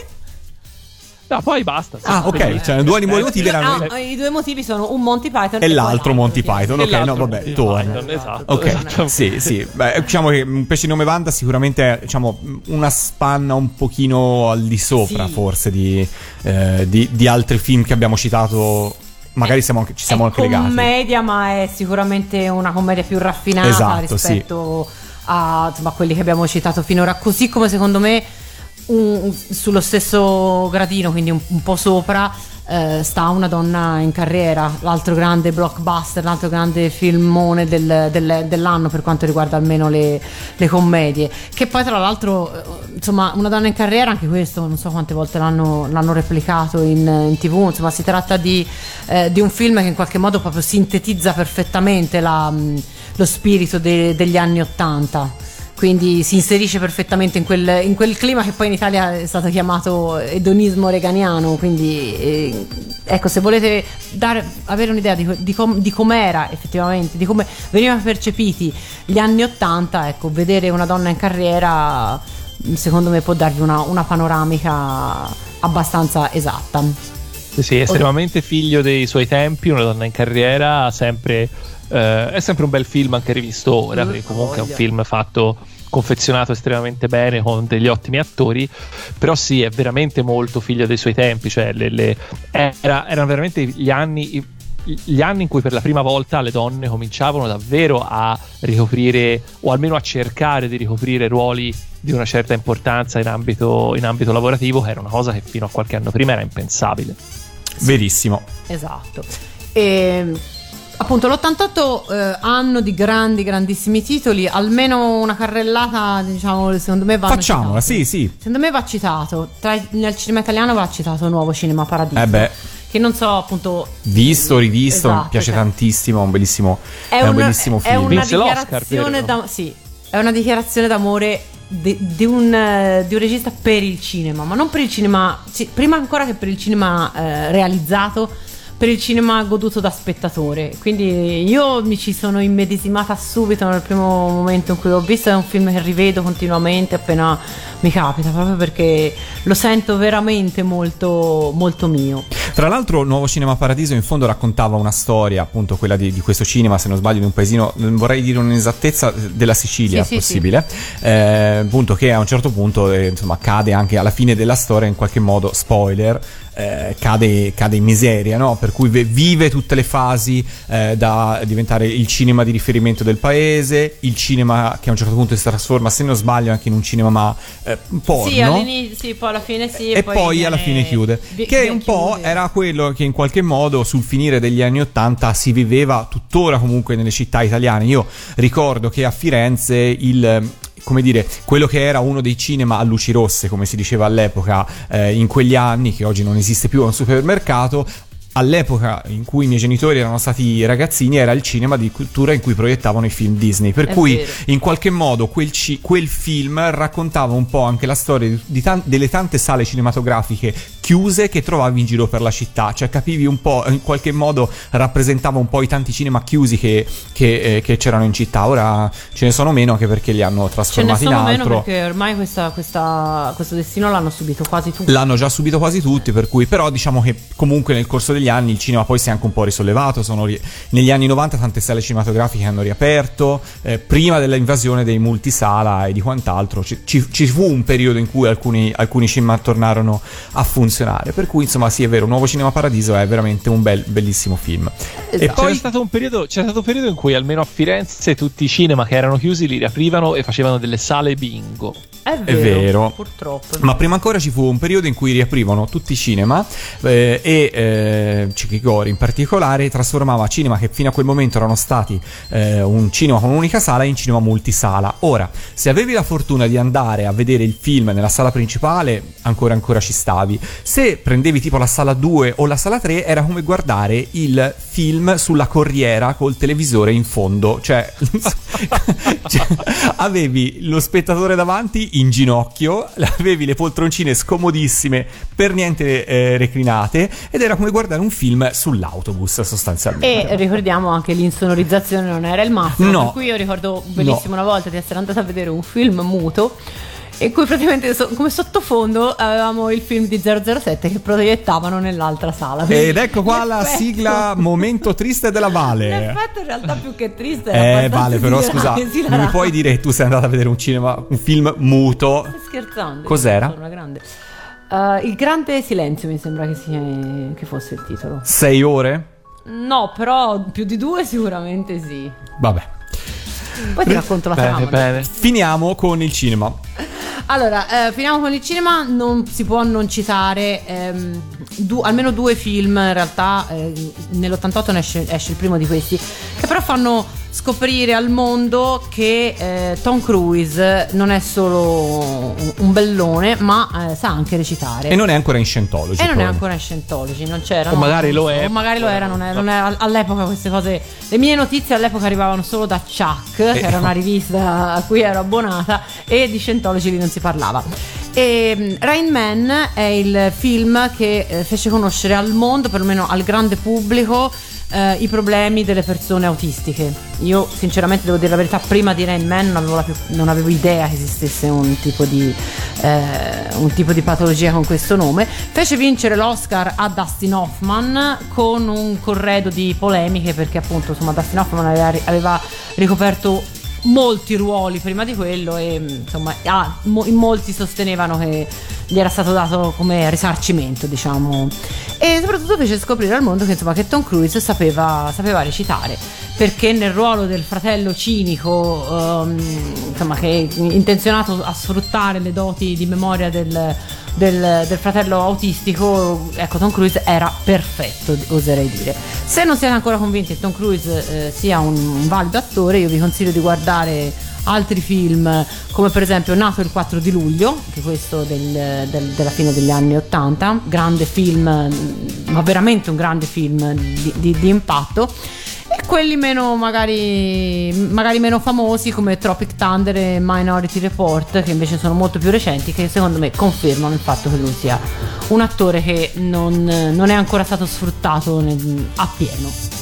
No, poi basta. Ah, ok, cioè due animali motivi erano... Ah, I due motivi sono un Monty Python E l'altro poi Monty sì. Python, E ok, no, l'altro vabbè. Python, esatto. Ok, Esattamente. sì, sì. Beh, diciamo che un pesce di nome Vanda sicuramente è diciamo, una spanna un pochino al di sopra, Sì. forse, di, eh, di, di altri film che abbiamo citato. Magari siamo anche- ci siamo è anche legati. commedia, ma è sicuramente una commedia più raffinata Esatto, rispetto a insomma, quelli che abbiamo citato finora. Così come secondo me un- sullo stesso gradino, quindi un, un po' sopra, eh, sta una donna in carriera, l'altro grande blockbuster, l'altro grande filmone del- del- dell'anno per quanto riguarda almeno le, le commedie. Che poi, tra l'altro, eh, insomma, una donna in carriera, anche questo non so quante volte l'hanno, l'hanno replicato in, in tv. Insomma, si tratta di, eh, di un film che in qualche modo proprio sintetizza perfettamente la, mh, lo spirito de- degli anni Ottanta quindi si inserisce perfettamente in quel, in quel clima che poi in Italia è stato chiamato edonismo reganiano. Quindi, eh, ecco, se volete dare- avere un'idea di, di com- di com'era effettivamente, di come venivano percepiti gli anni Ottanta, ecco, vedere una donna in carriera, secondo me, può darvi una, una panoramica abbastanza esatta. Sì, estremamente figlio dei suoi tempi, una donna in carriera, sempre, eh, è sempre un bel film anche rivisto ora, Mm, perché comunque è un film fatto, confezionato estremamente bene con degli ottimi attori, però sì, è veramente molto figlio dei suoi tempi, cioè le- le- era- erano veramente gli anni... gli anni in cui per la prima volta le donne cominciavano davvero a ricoprire o almeno a cercare di ricoprire ruoli di una certa importanza in ambito, in ambito lavorativo, che era una cosa che fino a qualche anno prima era impensabile. Verissimo. Esatto. E, appunto, l'88 eh, anno di grandi, grandissimi titoli, almeno una carrellata, diciamo, secondo me va Facciamola, sì, sì. Secondo me va citato. Tra, nel cinema italiano va citato Nuovo Cinema Paradiso. Eh beh, Che non so, appunto. visto, rivisto, mi Esatto, piace cioè, tantissimo, è un bellissimo, è un una- bellissimo è film. una Vinse l'Oscar, dichiarazione da- sì, è una dichiarazione d'amore di, di un, eh, di un regista per il cinema, ma non per il cinema, prima ancora che per il cinema eh, realizzato, per il cinema goduto da spettatore. Quindi io mi ci sono immedesimata subito nel primo momento in cui l'ho visto. È un film che rivedo continuamente appena mi capita, proprio perché lo sento veramente molto, molto mio. Tra l'altro, Nuovo Cinema Paradiso in fondo raccontava una storia, appunto quella di, di questo cinema, se non sbaglio, di un paesino, non vorrei dire un'esattezza, della Sicilia, Sì, sì, possibile, eh, appunto che a un certo punto eh, insomma cade anche alla fine della storia in qualche modo, spoiler, eh, cade, cade in miseria, no? per cui ve- vive tutte le fasi eh, da diventare il cinema di riferimento del paese, il cinema che a un certo punto si trasforma, se non sbaglio, anche in un cinema ma, eh, porno. Sì, all'inizio, sì, poi alla fine sì. e poi, alla fine chiude. vi- che vi- un po' chiude. era quello che in qualche modo sul finire degli anni Ottanta si viveva tuttora comunque nelle città italiane. Io ricordo che a Firenze il come dire, quello che era uno dei cinema a luci rosse, come si diceva all'epoca, eh, in quegli anni, che oggi non esiste più a un supermercato, all'epoca in cui i miei genitori erano stati ragazzini era il cinema di cultura in cui proiettavano i film Disney per È cui vero. in qualche modo quel, ci- quel film raccontava un po' anche la storia tan- delle tante sale cinematografiche chiuse che trovavi in giro per la città cioè capivi un po' in qualche modo rappresentava un po' i tanti cinema chiusi che, che, eh, che c'erano in città ora ce ne sono meno anche perché li hanno Ce ne trasformati in sono meno altro perché ormai questa- questa- questo destino l'hanno subito quasi tutti. L'hanno già subito quasi tutti, per cui però diciamo che comunque nel corso degli anni il cinema poi si è anche un po' risollevato. Sono ri- negli anni 90 tante sale cinematografiche hanno riaperto, eh, prima dell'invasione dei multisala e di quant'altro. Ci, ci- ci fu un periodo in cui alcuni, alcuni cinema tornarono a funzionare. Per cui insomma sì è vero, Nuovo Cinema Paradiso è veramente un bel, bellissimo film. E C'era poi stato, un periodo, c'era stato un periodo in cui almeno a Firenze tutti i cinema che erano chiusi li riaprivano e facevano delle sale bingo. È È vero. Purtroppo. Ma prima ancora ci fu un periodo in cui riaprivano tutti i cinema eh, e eh, Cicchigori in particolare trasformava cinema che fino a quel momento erano stati eh, un cinema con un'unica sala in cinema multisala. Ora, se avevi la fortuna di andare a vedere il film nella sala principale, ancora ancora ci stavi. Se prendevi tipo la sala 2 o la sala 3 era come guardare il film sulla corriera col televisore in fondo, cioè, cioè, avevi lo spettatore davanti in ginocchio, avevi le poltroncine scomodissime per niente eh, reclinate ed era come guardare un film sull'autobus sostanzialmente. E ricordiamo anche l'insonorizzazione non era il massimo. No. Per cui io ricordo benissimo una volta di essere andata a vedere un film muto. In cui praticamente so- come sottofondo avevamo il film di 007 che proiettavano nell'altra sala. Ed ecco qua la L'effetto- sigla Momento triste della Vale. L'effetto in realtà più che triste era Eh, Vale, però scusa, non mi puoi dire che tu sei andata a vedere un cinema, un film muto. Stai scherzando? Cos'era? Sono una grande. Eh, il grande silenzio mi sembra che, sia- che fosse il titolo. Sei ore? No, però più di due sicuramente sì. Vabbè. Poi ti racconto la Bene, trama. bene. Finiamo con il cinema. Allora, eh, finiamo con il cinema, non si può non citare ehm, du- almeno due film, in realtà eh, nell'88 ne esce, esce il primo di questi, che però fanno scoprire al mondo che eh, Tom Cruise non è solo un, bellone, ma eh, sa anche recitare. E non è ancora in Scientology. E non è ancora in Scientology, non c'era. O no, magari lo è. O magari lo era, non è, non è- all'epoca queste cose. Le mie notizie all'epoca arrivavano solo da Chuck, che era una rivista a cui ero abbonata, e di Scientology lì non si parlava. E mm, Rain Man è il film che eh, fece conoscere al mondo, perlomeno al grande pubblico, eh, i problemi delle persone autistiche. Io sinceramente devo dire la verità, prima di Rain Man non avevo, più- non avevo idea che esistesse un tipo, di, eh, un tipo di patologia con questo nome. Fece vincere l'Oscar a Dustin Hoffman con un corredo di polemiche perché appunto insomma Dustin Hoffman aveva, aveva ricoperto molti ruoli prima di quello e insomma ah, mo- molti sostenevano che gli era stato dato come risarcimento diciamo. E soprattutto fece scoprire al mondo che, insomma, che Tom Cruise sapeva, sapeva recitare. Perché nel ruolo del fratello cinico ehm, insomma che è intenzionato a sfruttare le doti di memoria del, del- del fratello autistico ecco Tom Cruise era perfetto oserei dire. Se non siete ancora convinti che Tom Cruise eh, sia un, un valido attore io vi consiglio di guardare altri film come per esempio Nato il 4 di luglio che questo del- del- della fine degli anni 80 grande film ma veramente un grande film di, di- di impatto e quelli meno magari, magari meno famosi come Tropic Thunder e Minority Report che invece sono molto più recenti che secondo me confermano il fatto che lui sia un attore che non, non è ancora stato sfruttato appieno.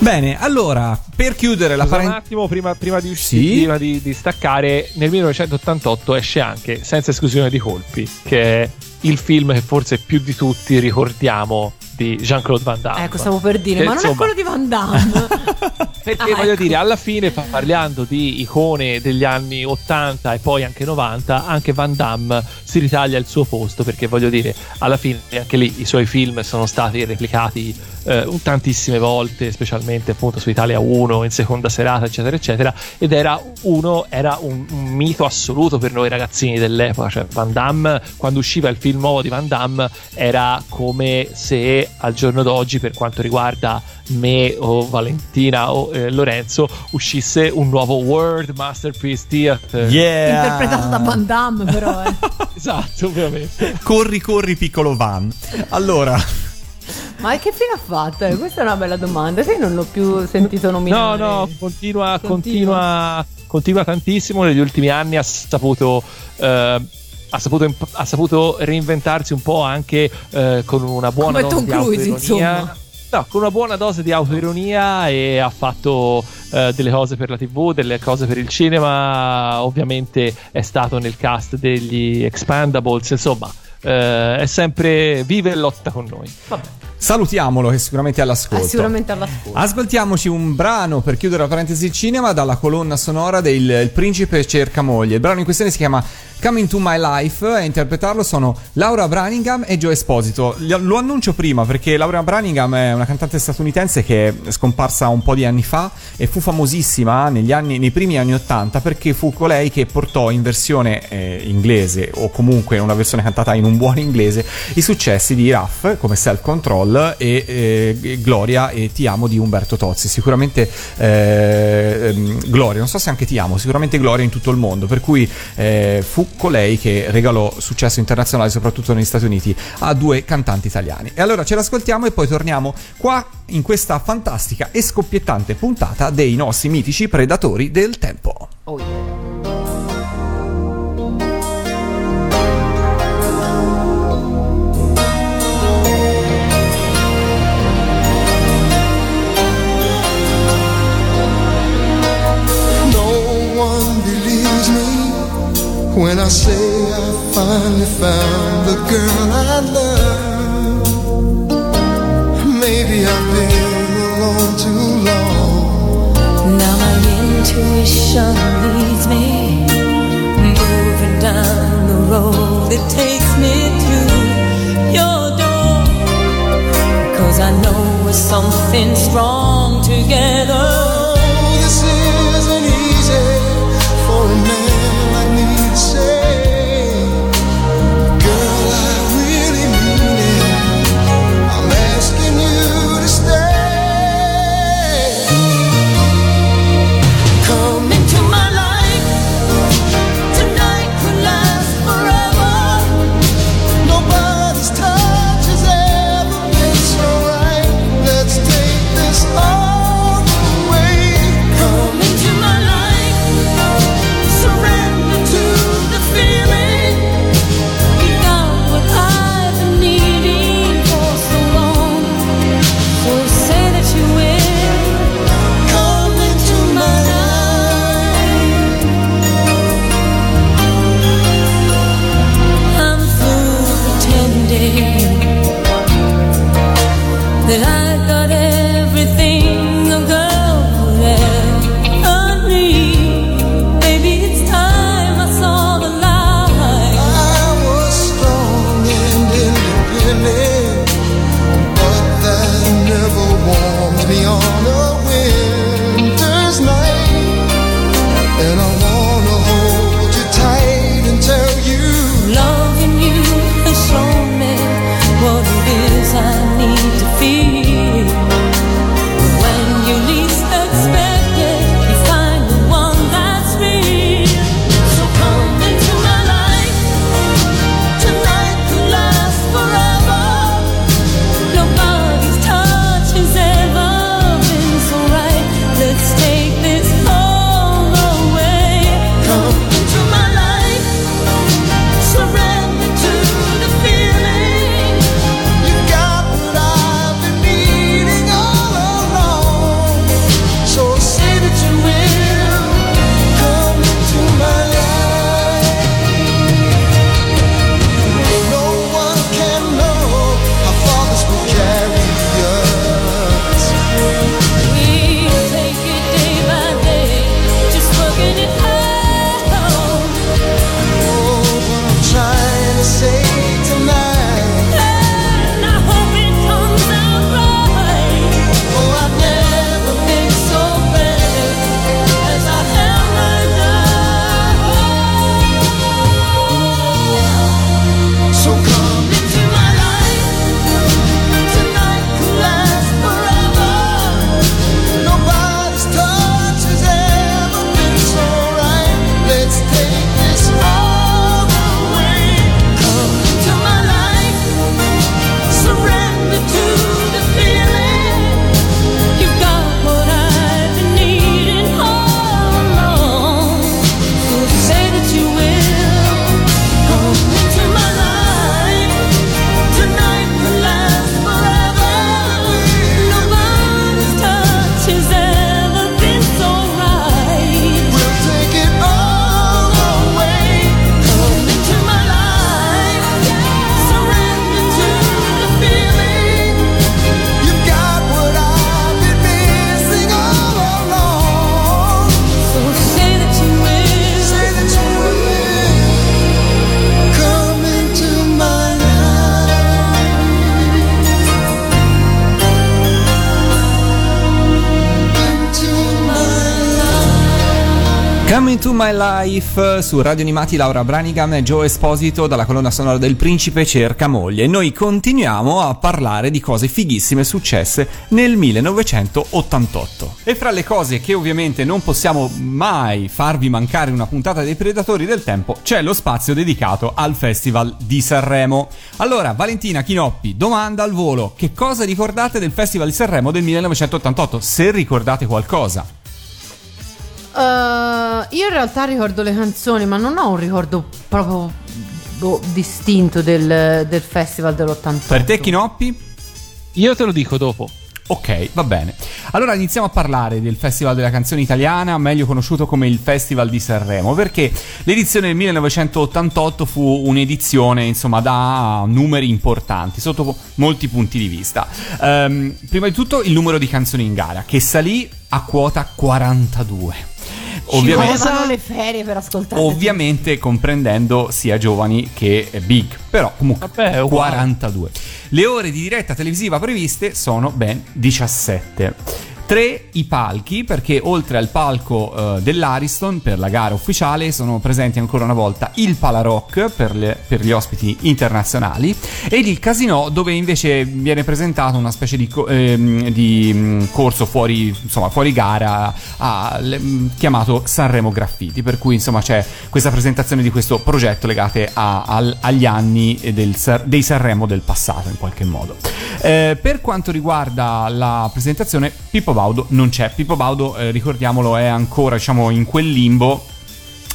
Bene, allora, per chiudere la Scusa un parentesi... attimo, prima, prima di, usci- Sì? prima di, di staccare, nel 1988 esce anche Senza esclusione di colpi, che è il film che forse più di tutti ricordiamo di Jean-Claude Van Damme. Ecco, stavo per dire, Che, ma non è quello di Van Damme. Perché Ah, voglio ecco. dire, alla fine, parlando di icone degli anni 80 e poi anche 90, anche Van Damme si ritaglia il suo posto perché voglio dire, alla fine anche lì i suoi film sono stati replicati eh, tantissime volte, specialmente appunto su Italia 1, in seconda serata, eccetera, eccetera, ed era uno, era un, un mito assoluto per noi ragazzini dell'epoca, cioè Van Damme, quando usciva il film nuovo di Van Damme, era come se al giorno d'oggi, per quanto riguarda me o Valentina o eh, Lorenzo, uscisse un nuovo World Masterpiece Theater. Yeah! Interpretato da Van Damme, però. Eh. Esatto, ovviamente. Corri, corri, piccolo van. Allora, Ma che fine ha fatto? Eh, Questa è una bella domanda. Sai, non l'ho più sentito No, nominare. no, continua, Continua. continua, continua tantissimo. Negli ultimi anni ha saputo. eh, ha saputo, imp- ha saputo reinventarsi un po' anche eh, con una buona Come dose di Cruise. No, con una buona dose di autoironia e ha fatto eh, delle cose per la TV, delle cose per il cinema. Ovviamente è stato nel cast degli Expandables. Insomma, eh, è sempre vive e lotta con noi. Vabbè. Salutiamolo che sicuramente è all'ascolto. È sicuramente all'ascolto. Ascoltiamoci un brano per chiudere la parentesi cinema dalla colonna sonora del Il Principe cerca moglie. Il brano in questione si chiama Coming to My Life e a interpretarlo sono Laura Branningham e Joe Esposito. Lo annuncio prima perché Laura Branningham è una cantante statunitense che è scomparsa un po' di anni fa e fu famosissima negli anni, nei primi anni 80 perché fu colei che portò in versione eh, inglese o comunque una versione cantata in un buon inglese i successi di Raff come Self Control e eh, Gloria e Ti amo di Umberto Tozzi. Sicuramente eh, ehm, Gloria, non so se anche Ti amo, sicuramente Gloria in tutto il mondo, per cui eh, fu colei che regalò successo internazionale soprattutto negli Stati Uniti a due cantanti italiani. E allora ce l'ascoltiamo e poi torniamo qua in questa fantastica e scoppiettante puntata dei nostri mitici predatori del tempo. Oh, yeah. When I say I finally found the girl I love. Maybe I've been alone too long. Now my intuition leads me moving down the road that takes me to your door. Cause I know we're something strong together. My Life su Radio Animati Laura Branigan e Joe Esposito dalla colonna sonora del Principe cerca moglie. Noi continuiamo a parlare di cose fighissime successe nel 1988. E fra le cose che ovviamente non possiamo mai farvi mancare una puntata dei Predatori del Tempo c'è lo spazio dedicato al Festival di Sanremo. Allora, Valentina Chinoppi, domanda al volo: che cosa ricordate del Festival di Sanremo del 1988? Se ricordate qualcosa. Eh, io in realtà ricordo le canzoni, ma non ho un ricordo proprio boh, distinto del, del festival dell'88. Per te Chinoppi? Io te lo dico dopo. Ok, va bene. Allora iniziamo a parlare del Festival della canzone italiana, meglio conosciuto come il Festival di Sanremo, perché l'edizione del 1988 fu un'edizione, insomma, da numeri importanti, sotto molti punti di vista. Ehm, prima di tutto il numero di canzoni in gara, che salì a quota 42. Ovviamente, Ci volevano le ferie per ascoltare. ovviamente comprendendo sia giovani che big, però comunque Vabbè, è uguale. 42. Le ore di diretta televisiva previste sono ben 17. Tre i palchi, perché oltre al palco eh, dell'Ariston per la gara ufficiale sono presenti ancora una volta il Palarock per, le- per gli ospiti internazionali ed il Casino dove invece viene presentato una specie di, co- ehm, di, mm, corso fuori, insomma, fuori gara a- le- mm, chiamato Sanremo Graffiti, per cui insomma c'è questa presentazione di questo progetto legate a- al- agli anni del dei Sanremo del passato in qualche modo. Eh, per quanto riguarda la presentazione, Pippo Baudo non c'è. Pippo Baudo, eh, ricordiamolo, è ancora diciamo in quel limbo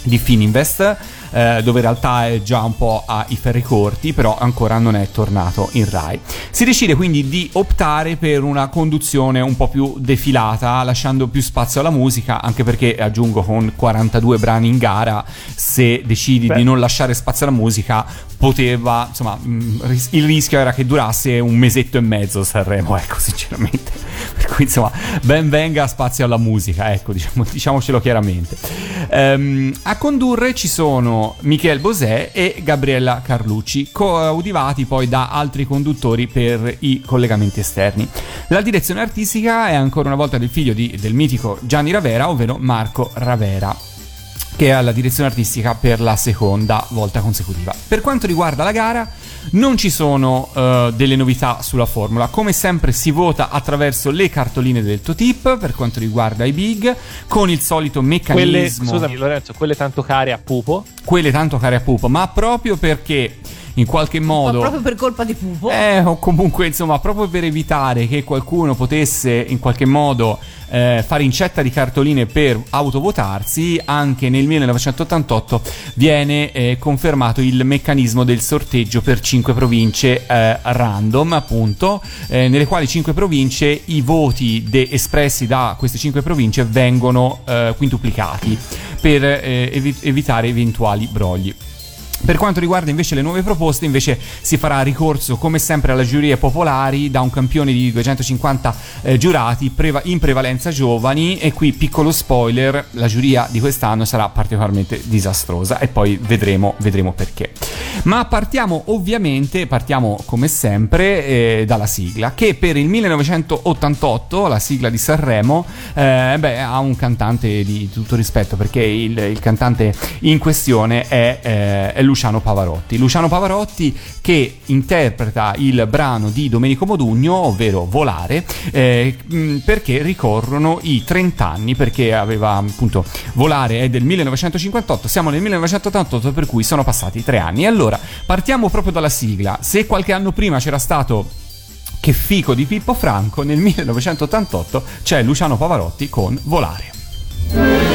di Fininvest. eh, dove in realtà è già un po' ai ferri corti, però ancora non è tornato in Rai. Si decide quindi di optare per una conduzione un po' più defilata, lasciando più spazio alla musica, anche perché aggiungo con 42 brani in gara, se decidi Beh. di non lasciare spazio alla musica, poteva, insomma, ris- il rischio era che durasse un mesetto e mezzo Sanremo, ecco, sinceramente. Per cui, insomma, ben venga spazio alla musica, ecco, diciamo- diciamocelo chiaramente. Ehm, a condurre ci sono Michele Bosè e Gabriella Carlucci, coadiuvati poi da altri conduttori per i collegamenti esterni. La direzione artistica è ancora una volta del figlio di- del mitico Gianni Ravera, ovvero Marco Ravera che ha la direzione artistica per la seconda volta consecutiva. Per quanto riguarda la gara, non ci sono eh, delle novità sulla formula. Come sempre si vota attraverso le cartoline del Totip per quanto riguarda i big, con il solito Quelle, meccanismo scusami Lorenzo, quelle tanto care a Pupo. quelle tanto care a pupo, ma proprio perché in qualche Ma modo proprio per colpa di Pupo. eh, o comunque, insomma, proprio per evitare che qualcuno potesse in qualche modo eh, fare incetta di cartoline per autovotarsi, anche nel 1988 viene eh, confermato il meccanismo del sorteggio per 5 province eh, random, appunto, eh, nelle quali 5 province i voti de- espressi da queste 5 province vengono eh, quintuplicati per eh, evi- evitare eventuali brogli. Per quanto riguarda invece le nuove proposte, invece si farà ricorso come sempre alle giurie popolari da un campione di 250 eh, giurati preva- in prevalenza giovani e qui piccolo spoiler, la giuria di quest'anno sarà particolarmente disastrosa e poi vedremo, vedremo perché. Ma partiamo ovviamente, partiamo come sempre eh, dalla sigla che per il 1988, la sigla di Sanremo, eh, beh, ha un cantante di tutto rispetto perché il, il cantante in questione è, eh, è Luciano Pavarotti. Luciano Pavarotti che interpreta il brano di Domenico Modugno, ovvero Volare, eh, mh, perché ricorrono i 30 anni, perché aveva appunto Volare è del 1958, siamo nel 1988 per cui sono passati tre anni. Allora partiamo proprio dalla sigla. Se qualche anno prima c'era stato che fico di Pippo Franco, nel 1988 c'è Luciano Pavarotti con volare.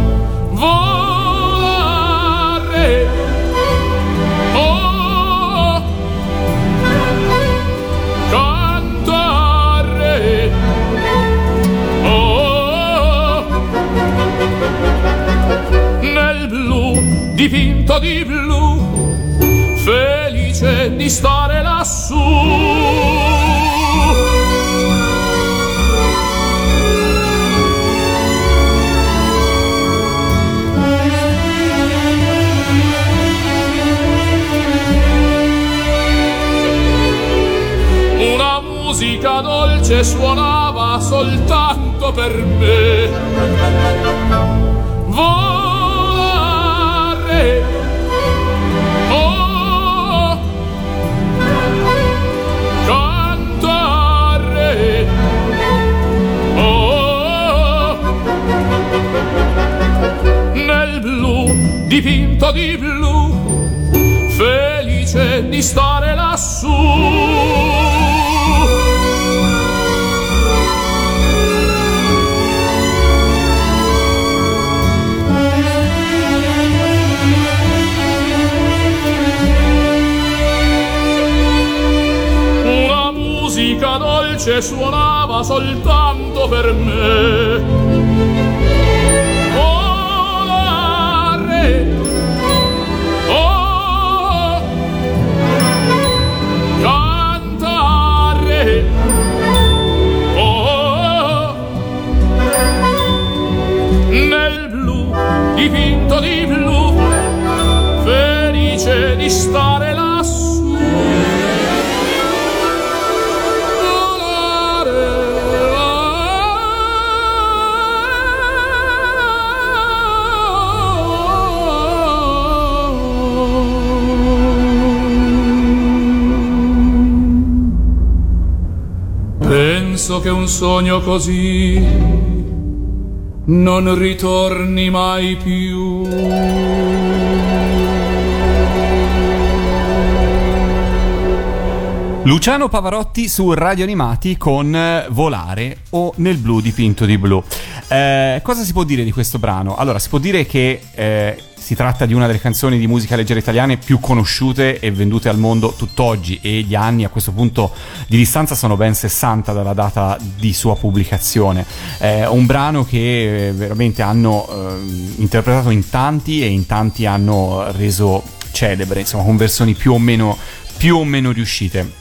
soltanto sogno così non ritorni mai più. Luciano Pavarotti su Radio Animati con eh, Volare o Nel blu dipinto di blu. Eh, cosa si può dire di questo brano? Allora, si può dire che eh, si tratta di una delle canzoni di musica leggera italiane più conosciute e vendute al mondo tutt'oggi e gli anni a questo punto di distanza sono ben 60 dalla data di sua pubblicazione. È un brano che eh, veramente hanno eh, interpretato in tanti e in tanti hanno reso celebre, insomma, con versioni più o meno, più o meno riuscite.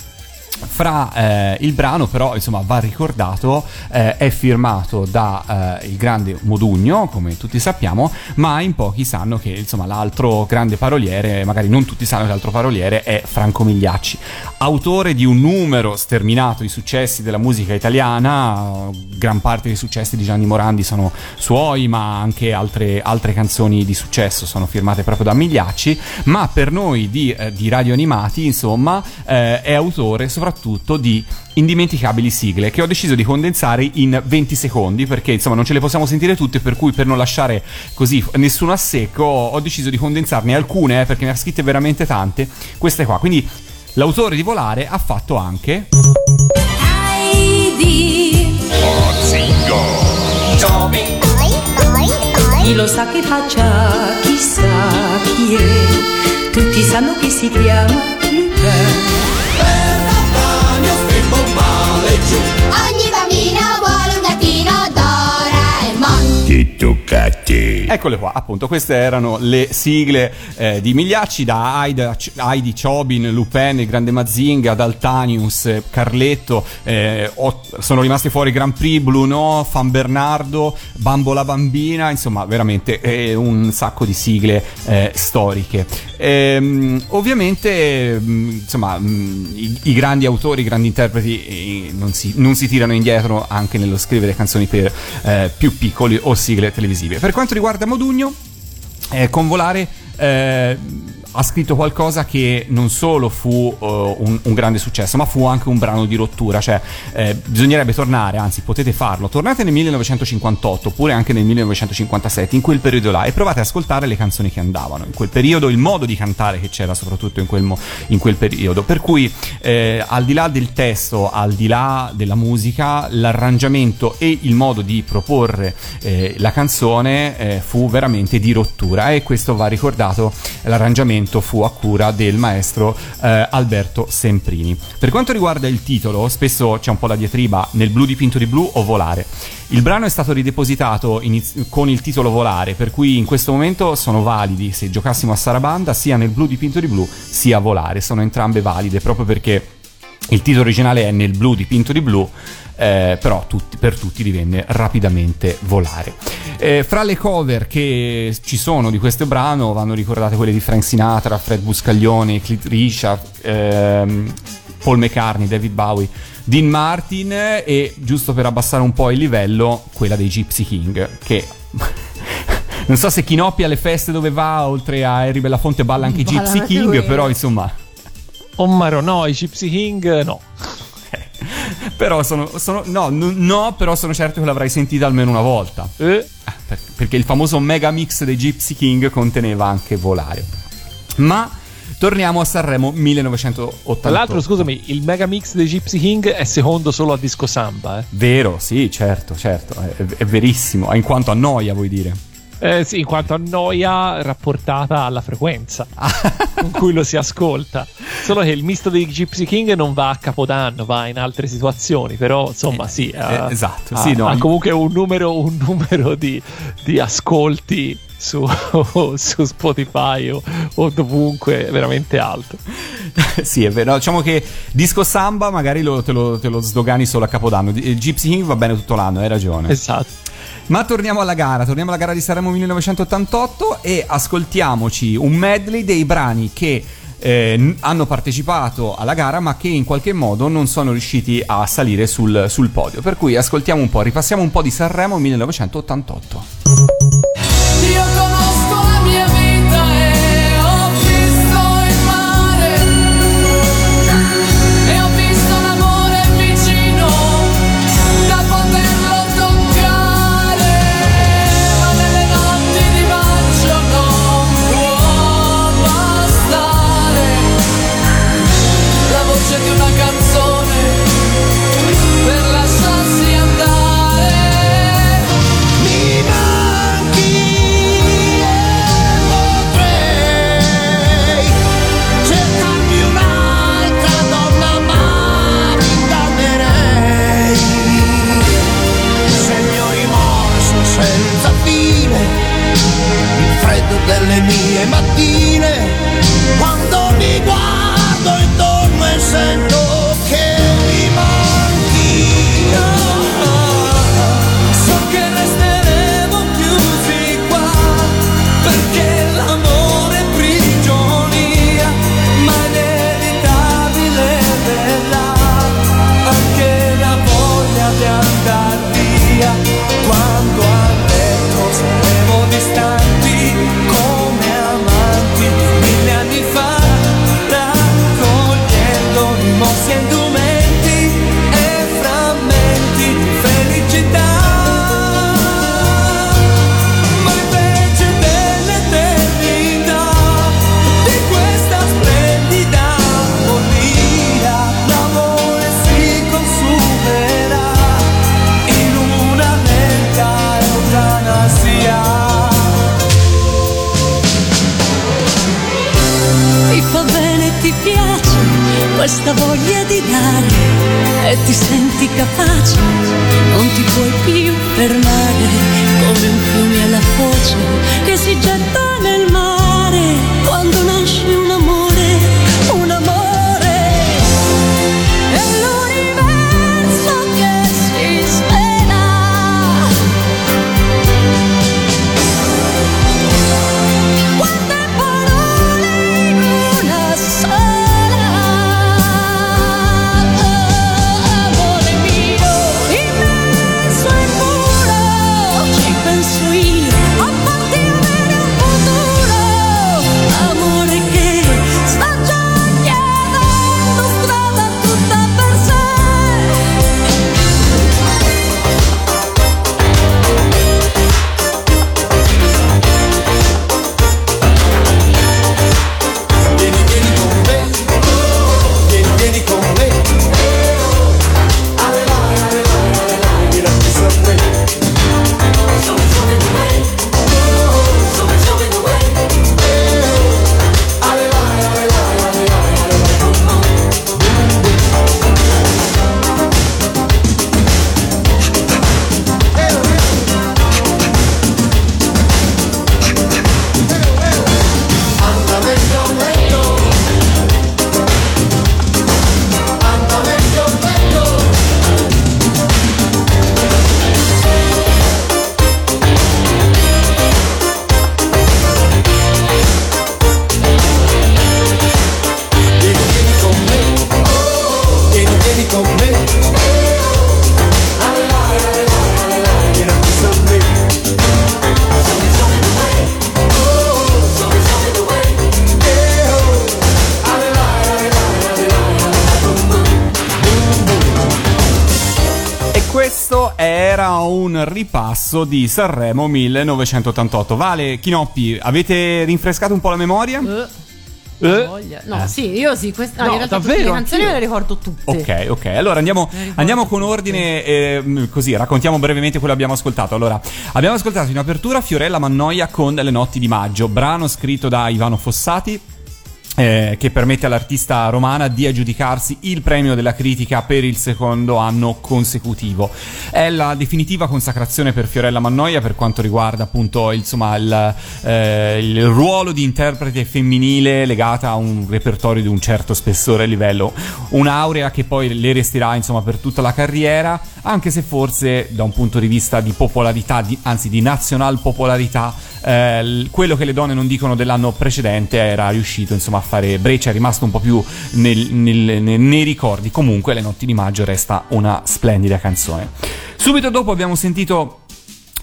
Fra eh, il brano, però, insomma, va ricordato, eh, è firmato da eh, il grande Modugno, come tutti sappiamo, ma in pochi sanno che insomma l'altro grande paroliere, magari non tutti sanno che l'altro paroliere è Franco Migliacci, autore di un numero sterminato di successi della musica italiana, gran parte dei successi di Gianni Morandi sono suoi, ma anche altre, altre canzoni di successo sono firmate proprio da Migliacci, ma per noi di, eh, di Radio Animati, insomma, eh, è autore soprattutto di indimenticabili sigle che ho deciso di condensare in 20 secondi perché insomma non ce le possiamo sentire tutte per cui per non lasciare così nessuno a secco ho deciso di condensarne alcune eh, perché ne ha scritte veramente tante queste qua quindi l'autore di Volare ha fatto anche Heidi. Tommy, Chi lo sa che faccia, chissà chi è. Tutti sanno che si chiama Lupin. Ogni Doraemon. ti toccati. Eccole qua, appunto, queste erano le sigle eh, di Migliacci da Aida, Heidi, Chobin, Lupin, il Grande Mazinga, Daltanius, Carletto, eh, ho- sono rimasti fuori Grand Prix, Bruno, Fan Bernardo, Bambola Bambina, insomma veramente eh, un sacco di sigle eh, storiche. Ehm, ovviamente, mh, insomma, mh, i, i grandi autori, i grandi interpreti eh, non, si, non si tirano indietro anche nello scrivere canzoni per eh, più piccoli o sigle televisive. Per quanto riguarda Modugno, eh, con Volare eh, ha scritto qualcosa che non solo fu eh, un, un grande successo, ma fu anche un brano di rottura. Cioè, eh, bisognerebbe tornare, anzi, potete farlo. Tornate nel 1958 oppure anche nel 1957, in quel periodo là, e provate ad ascoltare le canzoni che andavano. In quel periodo, il modo di cantare che c'era, soprattutto in quel, mo- in quel periodo. Per cui, eh, al di là del testo, al di là della musica, l'arrangiamento e il modo di proporre eh, la canzone eh, fu veramente di rottura. E questo va ricordato, l'arrangiamento fu a cura del maestro eh, Alberto Semprini. Per quanto riguarda il titolo, spesso c'è un po' la diatriba nel blu dipinto di blu o volare. Il brano è stato ridepositato iniz- con il titolo Volare, per cui in questo momento sono validi se giocassimo a Sarabanda sia nel blu dipinto di blu sia Volare, sono entrambe valide proprio perché il titolo originale è nel blu dipinto di blu, eh, però tutti- per tutti divenne rapidamente volare. Eh, fra le cover che ci sono di questo brano vanno ricordate quelle di Frank Sinatra, Fred Buscaglione, Clint Richard, ehm, Paul McCartney, David Bowie, Dean Martin e giusto per abbassare un po' il livello, quella dei Gypsy King, che... Non so se Chinoppi alle feste dove va, oltre a Harry Belafonte, balla anche i Ballano Gypsy King, quelli. però insomma... Oh Maro, no, i Gypsy King no. Però sono, sono- no, n- no, però sono certo che l'avrai sentita almeno una volta. Eh, Ah, per- perché il famoso mega mix dei Gypsy King conteneva anche volare. Ma torniamo a Sanremo 1988. Tra l'altro, scusami, il mega mix dei Gypsy King è secondo solo a Disco Samba, eh. Vero, sì, certo, certo, è, è verissimo. In quanto a noia, vuoi dire? Eh, sì, in quanto a noia rapportata alla frequenza con cui lo si ascolta. Solo che il misto dei Gypsy King non va a capodanno, va in altre situazioni. Però, insomma, sì. ha- eh, esatto, ha- sì, no, ha comunque un numero, un numero di, di ascolti su, su Spotify o, o dovunque veramente alto. sì, è vero. Diciamo che disco samba magari lo- te, lo, te lo sdogani solo a Capodanno. Il Gypsy King va bene tutto l'anno, hai ragione. Esatto. Ma torniamo alla gara, torniamo alla gara di Sanremo 1988 e ascoltiamoci un medley dei brani che eh, hanno partecipato alla gara ma che in qualche modo non sono riusciti a salire sul, sul podio. Per cui ascoltiamo un po', ripassiamo un po' di Sanremo 1988. Io conosco la questa voglia di dare e ti senti capace, non ti puoi più fermare come un fiume alla foce che si getta un ripasso di Sanremo 1988. Vale, Chinoppi, avete rinfrescato un po' la memoria? Eh, voglia. No, sì, io sì, questa, No, in realtà davvero, le canzoni me le ricordo tutte. Ok, ok. Allora andiamo, andiamo con ordine, ehm, così raccontiamo brevemente quello che abbiamo ascoltato. Allora, abbiamo ascoltato in apertura Fiorella Mannoia con Le notti di maggio, brano scritto da Ivano Fossati. Eh, che permette all'artista romana di aggiudicarsi il premio della critica per il secondo anno consecutivo. È la definitiva consacrazione per Fiorella Mannoia per quanto riguarda appunto insomma, il, eh, il ruolo di interprete femminile legata a un repertorio di un certo spessore e livello, un'aurea che poi le resterà insomma per tutta la carriera, anche se forse da un punto di vista di popolarità, di- anzi di nazional popolarità, eh, quello che le donne non dicono dell'anno precedente era riuscito insomma a fare breccia, è rimasto un po' più nel- nel- nel- nei ricordi. Comunque, Le notti di maggio resta una splendida canzone. Subito dopo abbiamo sentito.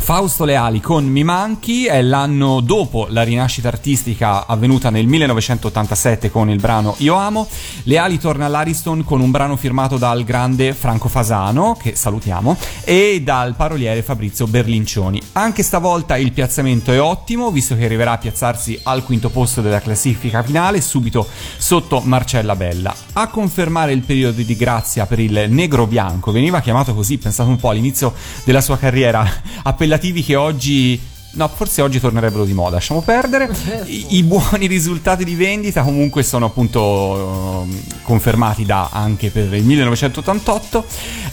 Fausto Leali con Mi Manchi è l'anno dopo la rinascita artistica avvenuta nel 1987 con il brano Io Amo. Leali torna all'Ariston con un brano firmato dal grande Franco Fasano, che salutiamo, e dal paroliere Fabrizio Berlincioni. Anche stavolta il piazzamento è ottimo, visto che arriverà a piazzarsi al quinto posto della classifica finale, subito sotto Marcella Bella. A confermare il periodo di grazia per il negro bianco, veniva chiamato così, pensate un po' all'inizio della sua carriera, appellativi che oggi No, forse oggi tornerebbero di moda, lasciamo perdere. I, i buoni risultati di vendita comunque sono appunto ehm, confermati da anche per il 1988.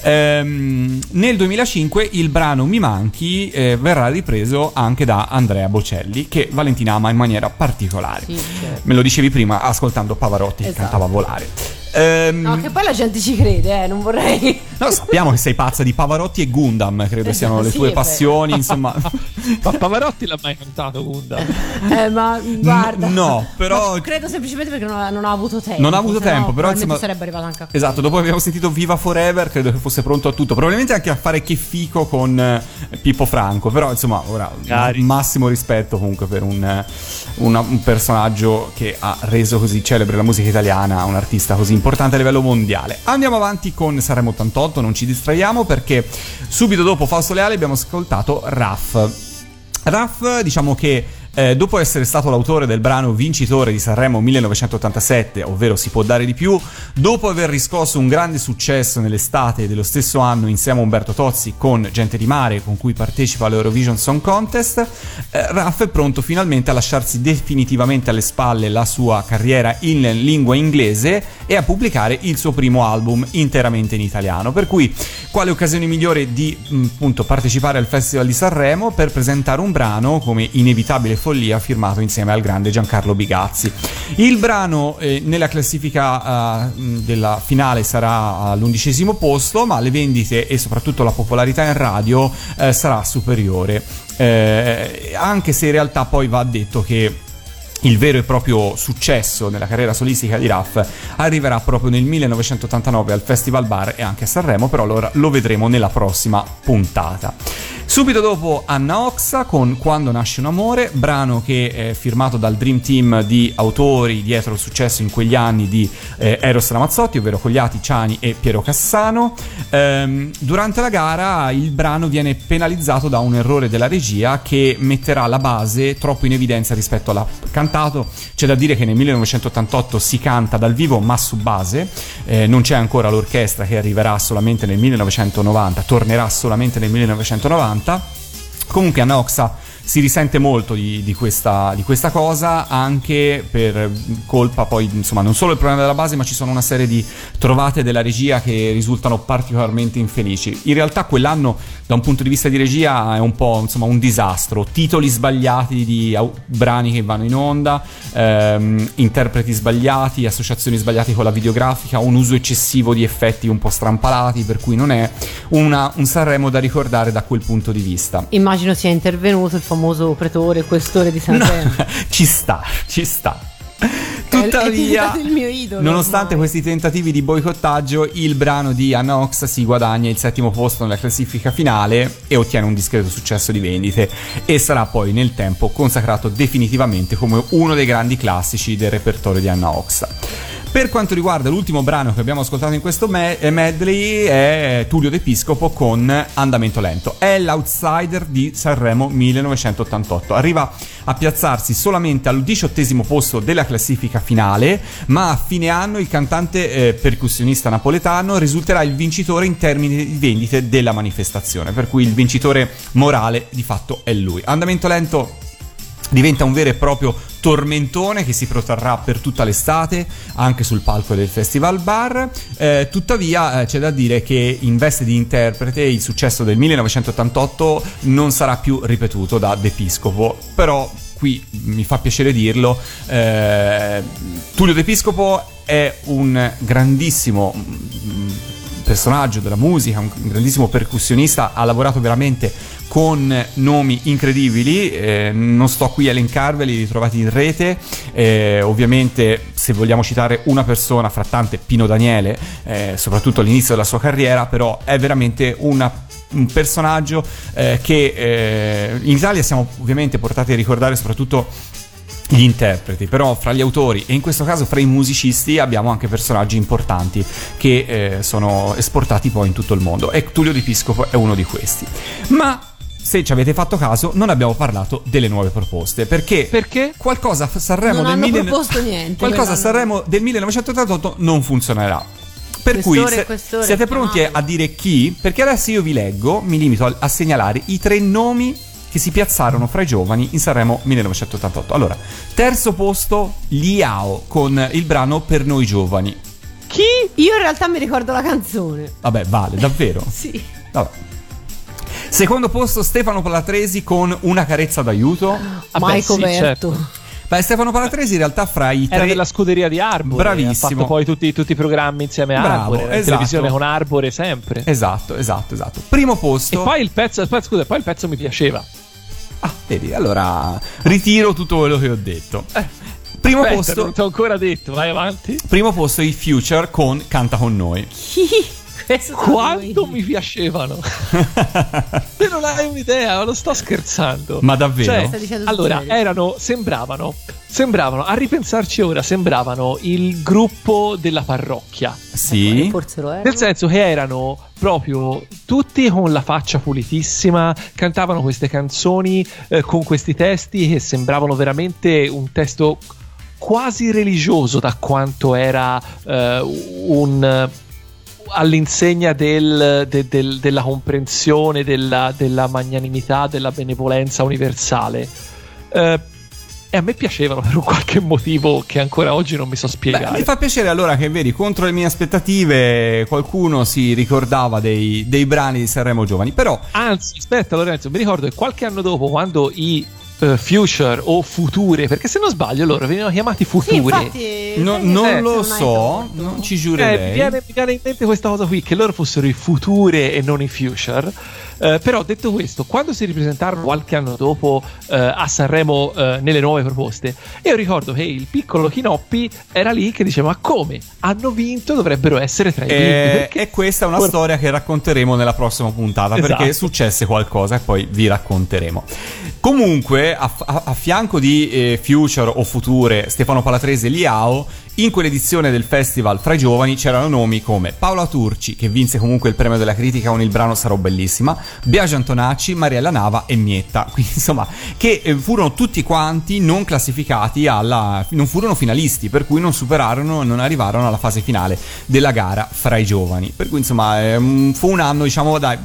Ehm, nel 2005 il brano Mi manchi eh, verrà ripreso anche da Andrea Bocelli, che Valentina ama in maniera particolare. Sì, certo. Me lo dicevi prima ascoltando Pavarotti che Esatto. cantava Volare. Ehm, No, che poi la gente ci crede, eh, non vorrei. no, sappiamo che sei pazza di Pavarotti e Gundam, credo siano le Sì, tue è vero. passioni, insomma. Ma Pavarotti l'ha mai cantato Gunda? Eh, ma guarda. no, però- Ma credo semplicemente perché non ha, non ha avuto tempo. Non ha avuto se no tempo, però, insomma- sarebbe arrivato anche a qui. Esatto, dopo che abbiamo sentito Viva Forever, credo che fosse pronto a tutto. Probabilmente anche a fare che fico con eh, Pippo Franco. Però, insomma, ora Cari. massimo rispetto comunque per un, eh, una- un personaggio che ha reso così celebre la musica italiana, un artista così importante a livello mondiale. Andiamo avanti con Sanremo 88, non ci distraiamo perché subito dopo Fausto Leale abbiamo ascoltato Raff. Raff, diciamo che Eh, dopo essere stato l'autore del brano vincitore di Sanremo 1987, ovvero Si può dare di più, dopo aver riscosso un grande successo nell'estate dello stesso anno insieme a Umberto Tozzi con Gente di Mare, con cui partecipa all'Eurovision Song Contest, eh, Raff è pronto finalmente a lasciarsi definitivamente alle spalle la sua carriera in lingua inglese e a pubblicare il suo primo album interamente in italiano. Per cui, quale occasione migliore di appunto partecipare al Festival di Sanremo per presentare un brano come Inevitabile Follia firmato insieme al grande Giancarlo Bigazzi. Il brano eh, nella classifica eh, della finale sarà all'undicesimo posto, ma le vendite e soprattutto la popolarità in radio eh, sarà superiore. Eh, anche se in realtà poi va detto che il vero e proprio successo nella carriera solistica di Raff arriverà proprio nel 1989 al Festival Bar e anche a Sanremo, però allora lo vedremo nella prossima puntata. Subito dopo Anna Oxa con Quando nasce un amore, brano che è firmato dal Dream Team di autori dietro il successo in quegli anni di eh, Eros Ramazzotti, ovvero Cogliati, Ciani e Piero Cassano. Ehm, durante la gara il brano viene penalizzato da un errore della regia che metterà la base troppo in evidenza rispetto alla cantato. C'è da dire che nel 1988 si canta dal vivo ma su base, eh, non c'è ancora l'orchestra che arriverà solamente nel 1990, tornerà solamente nel 1990. Comunque Anna Oxa si risente molto di, di questa, di questa cosa anche per colpa poi insomma non solo il problema della base ma ci sono una serie di trovate della regia che risultano particolarmente infelici. In realtà quell'anno da un punto di vista di regia è un po' insomma un disastro. Titoli sbagliati di au- brani che vanno in onda ehm, interpreti sbagliati associazioni sbagliate con la videografica un uso eccessivo di effetti un po' strampalati per cui non è una- un Sanremo da ricordare da quel punto di vista. Immagino sia intervenuto il famoso pretore, questore di Sanremo. ci sta, ci sta. Tuttavia, idolo. nonostante ormai. questi tentativi di boicottaggio, il brano di Anna Ox si guadagna il settimo posto nella classifica finale e ottiene un discreto successo di vendite e sarà poi nel tempo consacrato definitivamente come uno dei grandi classici del repertorio di Anna Ox. Per quanto riguarda l'ultimo brano che abbiamo ascoltato in questo me- eh, medley è Tullio D'Episcopo con Andamento Lento. È l'outsider di Sanremo 1988. Arriva a piazzarsi solamente al diciottesimo posto della classifica finale, ma a fine anno il cantante eh, percussionista napoletano risulterà il vincitore in termini di vendite della manifestazione, per cui il vincitore morale di fatto è lui. Andamento Lento diventa un vero e proprio tormentone che si protrarrà per tutta l'estate anche sul palco del Festival Bar. Eh, tuttavia eh, c'è da dire che in veste di interprete il successo del 1988 non sarà più ripetuto da D'Episcopo, però qui mi fa piacere dirlo, eh, Tullio D'Episcopo è un grandissimo mm, personaggio della musica, un grandissimo percussionista, ha lavorato veramente con nomi incredibili, eh, non sto qui a elencarveli, li trovate in rete, eh, ovviamente se vogliamo citare una persona fra tante, Pino Daniele, eh, soprattutto all'inizio della sua carriera, però è veramente una un personaggio eh, che eh, in Italia siamo ovviamente portati a ricordare soprattutto gli interpreti, però fra gli autori e in questo caso fra i musicisti abbiamo anche personaggi importanti che eh, sono esportati poi in tutto il mondo e Tullio Di Piscopo è uno di questi. Ma se ci avete fatto caso, non abbiamo parlato delle nuove proposte perché, Perché? qualcosa a Sanremo Non del hanno mille- proposto niente, Qualcosa. Sanremo del 1988 non funzionerà. Per cui Questore, se- questore, siete pronti a dire chi? Perché adesso io vi leggo, mi limito a, a segnalare i tre nomi che si piazzarono fra i giovani in Sanremo 1988. Allora, terzo posto Liao con il brano Per noi giovani. Chi? Io in realtà mi ricordo la canzone. Vabbè, vale, davvero? Sì. Vabbè. Secondo posto Stefano Palatresi con Una carezza d'aiuto. Vabbè, Maico sì, certo. Beh, Stefano Palatresi in realtà fra i tre Era della scuderia di Arbore. Bravissimo. Ha fatto poi tutti, tutti i programmi insieme a Bravo, Arbore. esatto. televisione con Arbore sempre. Esatto, esatto, esatto. Primo posto. E poi il pezzo, scusa, poi il pezzo mi piaceva. Ah, vedi, allora ritiro tutto quello che ho detto. Primo Aspetta, posto non ti ho ancora detto, vai avanti. Primo posto i Future con Canta con noi. Quanto mi piacevano. Te non hai un'idea, non sto scherzando. Ma davvero? Cioè, allora, erano, sembravano, sembravano, a ripensarci ora, sembravano il gruppo della parrocchia. Sì. Forse lo era. Nel senso che erano proprio tutti con la faccia pulitissima, cantavano queste canzoni eh, con questi testi che sembravano veramente un testo quasi religioso da quanto era eh, un all'insegna del- de- del- della comprensione, della, della magnanimità, della benevolenza universale. Eh, e a me piacevano per un qualche motivo che ancora oggi non mi so Beh, spiegare. mi fa piacere allora che vedi contro le mie aspettative qualcuno si ricordava dei, dei brani di Sanremo Giovani. Però Anzi, aspetta Lorenzo, mi ricordo che qualche anno dopo, quando i eh, Future o Future, perché se non sbaglio loro venivano chiamati Sì, Future. infatti, no- che non se lo so, non ci Eh, giurerei. mi, viene, mi viene in mente questa cosa qui, che loro fossero i Future e non i Future. Eh, però detto questo, quando si ripresentarono qualche anno dopo eh, a Sanremo eh, nelle nuove proposte, io ricordo che il piccolo Chinoppi era lì che diceva: Ma come? Hanno vinto, dovrebbero essere tra i primi. E, Perché- e questa è una Ora- storia che racconteremo nella prossima puntata Esatto. perché successe qualcosa e poi vi racconteremo. Comunque, a, a- a fianco di eh, Future o Future, Stefano Palatrese e Liao, in quell'edizione del festival fra i giovani c'erano nomi come Paola Turci, che vinse comunque il premio della critica con il brano Sarò Bellissima, Biagio Antonacci, Mariella Nava e Mietta. Quindi, insomma, che eh, furono tutti quanti non classificati alla. non furono finalisti, per cui non superarono, non arrivarono alla fase finale della gara fra i giovani. Per cui, insomma, fu un anno, diciamo, dai.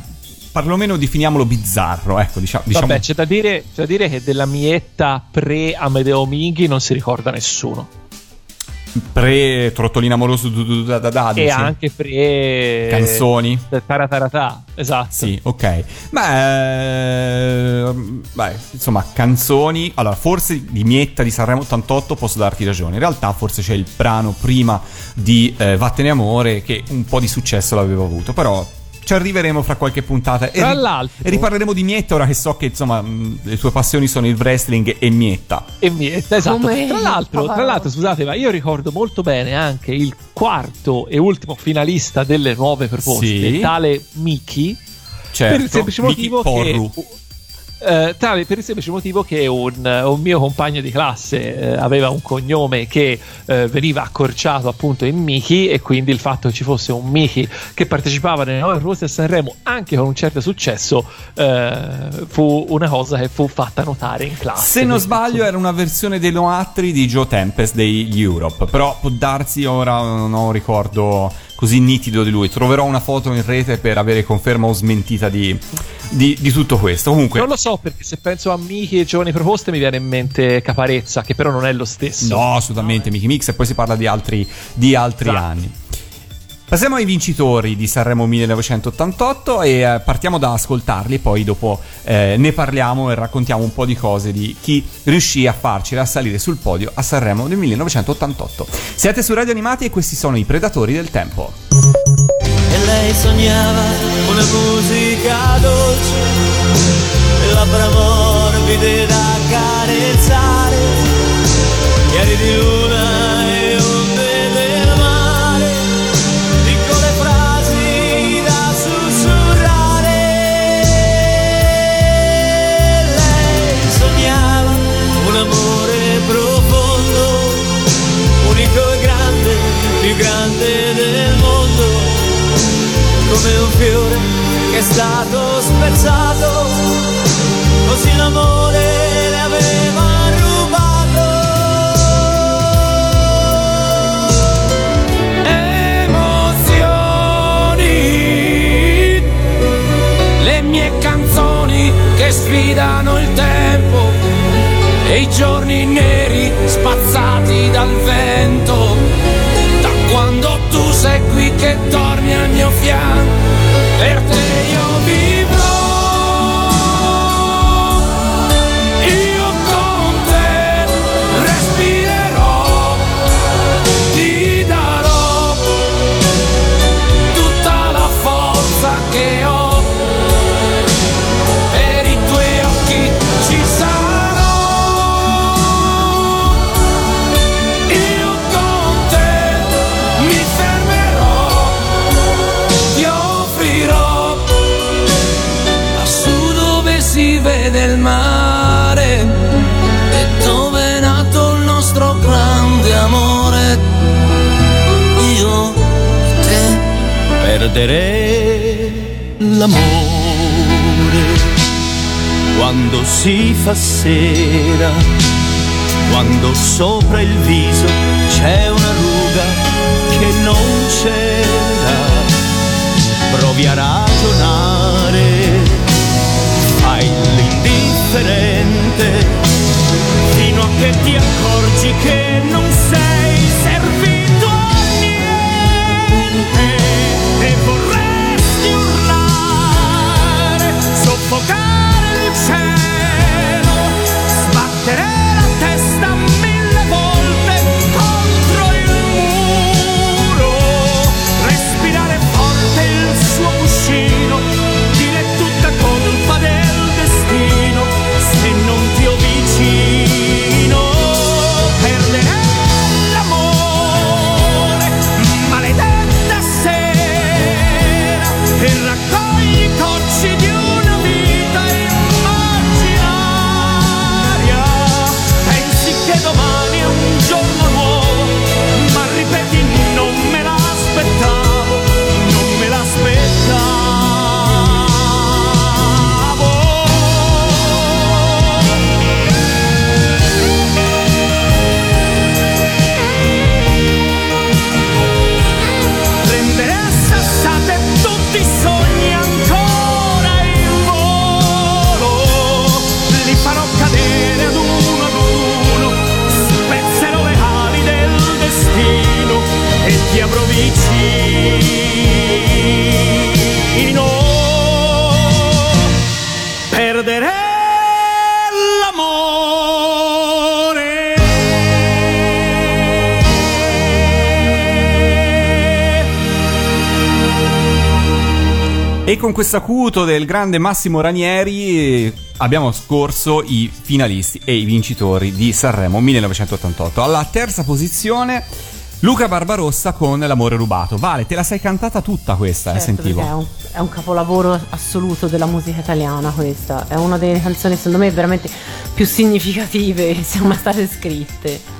Perlomeno definiamolo bizzarro, ecco, diciamo. diciamo Vabbè, c'è da, dire, c'è da dire che della mietta pre Amedeo Minghi non si ricorda nessuno. Pre Trottolina Amoroso du- da da da e dici? anche pre Canzoni. Tarataratà, esatto. Sì, ok. Beh, beh, insomma, canzoni. Allora, forse di Mietta di Sanremo 88 posso darti ragione. In realtà, forse c'è il brano prima di eh, Vattene Amore che un po' di successo l'aveva avuto. Però ci arriveremo fra qualche puntata. E, Tra ri- l'altro- e riparleremo di Mietta ora che so che insomma mh, le tue passioni sono il wrestling e Mietta. E mietta, esatto. Come Tra l'altro, tra l'altro, scusate, ma io ricordo molto bene anche il quarto e ultimo finalista delle nuove proposte, Sì. tale Miki. Certo, per il semplice Miki motivo Porru. che. Eh, tale per il semplice motivo che un, un mio compagno di classe eh, aveva un cognome che eh, veniva accorciato appunto in Miki e quindi il fatto che ci fosse un Miki che partecipava nelle nuove proposte a Sanremo anche con un certo successo eh, fu una cosa che fu fatta notare in classe. Se non sbaglio era una versione dei Noatri di Joe Tempest degli Europe, però può darsi ora non ho ricordo così nitido di lui. Troverò una foto in rete per avere conferma o smentita di, di- di tutto questo. Comunque, Non lo so perché se penso a Miki e giovani proposte mi viene in mente Caparezza, che però non è lo stesso. no, assolutamente Mickey Mix e poi si parla di altri, di altri Esatto. anni. Passiamo ai vincitori di Sanremo 1988 e eh, partiamo da ascoltarli poi dopo eh, ne parliamo e raccontiamo un po' di cose di chi riuscì a farcela salire sul podio a Sanremo nel 1988. Siete su Radio Animati e questi sono i Predatori del Tempo. e lei sognava una musica dolce labbra morbide da carezzare chiari di luna come un fiore che è stato spezzato, così l'amore le aveva rubato. Emozioni, le mie canzoni che sfidano il tempo e i giorni neri spazzati dal vento. Sei qui che dormi al mio fianco, per te io vivrò. Perdere l'amore quando si fa sera, quando sopra il viso c'è una ruga che non c'era. Provi a ragionare, fai l'indifferente, fino a che ti accorgi che non avrò vicino. Perdere l'amore. E con questo acuto del grande Massimo Ranieri eh, abbiamo scorso i finalisti e i vincitori di Sanremo 1988. Alla terza posizione Luca Barbarossa con L'amore rubato. Vale, te la sei cantata tutta questa, eh, Certo, sentivo. perché È un, è un capolavoro assoluto della musica italiana questa. È una delle canzoni secondo me veramente più significative che siano mai state scritte.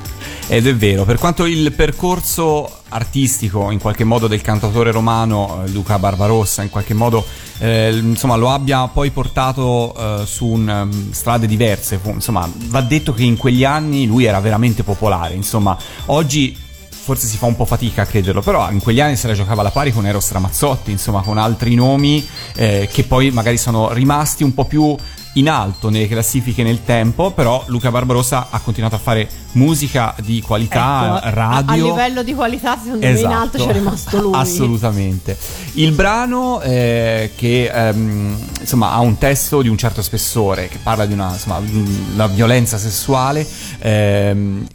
Ed è vero, per quanto il percorso artistico in qualche modo del cantautore romano eh, Luca Barbarossa in qualche modo eh, insomma lo abbia poi portato eh, su un, um, strade diverse, insomma va detto che in quegli anni lui era veramente popolare, insomma oggi forse si fa un po' fatica a crederlo, però in quegli anni se la giocava alla pari con Eros Ramazzotti, insomma con altri nomi eh, che poi magari sono rimasti un po' più in alto nelle classifiche nel tempo, però Luca Barbarossa ha continuato a fare musica di qualità, Ecco, radio. A, livello di qualità, secondo me in alto Esatto. c'è rimasto lui. Assolutamente. Il brano eh, che ehm, insomma ha un testo di un certo spessore che parla di una insomma, violenza sessuale ehm,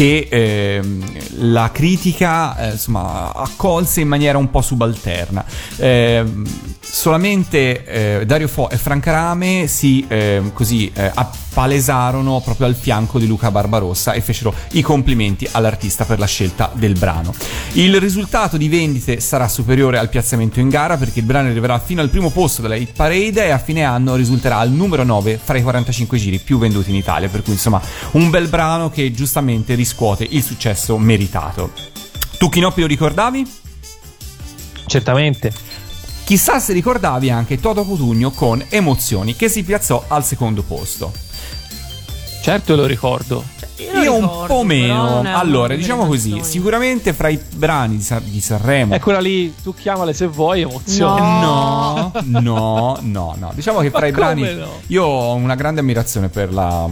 che ehm, la critica eh, insomma accolse in maniera un po' subalterna. Ehm, solamente eh, Dario Fo e Franca Rame si ehm, così eh, appalesarono proprio al fianco di Luca Barbarossa e fecero i complimenti all'artista per la scelta del brano. Il risultato di vendite sarà superiore al piazzamento in gara perché il brano arriverà fino al primo posto della hit parade e a fine anno risulterà al numero 9 fra i 45 giri più venduti in Italia, per cui insomma un bel brano che giustamente riscuote il successo meritato. Tu Chinoppi lo ricordavi? Certamente. Chissà se ricordavi anche Toto Cutugno con Emozioni che si piazzò al secondo posto. Certo lo ricordo. Io un ricordo, po' però meno. Allora, diciamo così, sicuramente fra i brani di, Sa- di Sanremo Eccola lì, tu chiamale se vuoi, emozione. No, no, no, no. Diciamo che fra Ma i brani no? io ho una grande ammirazione per la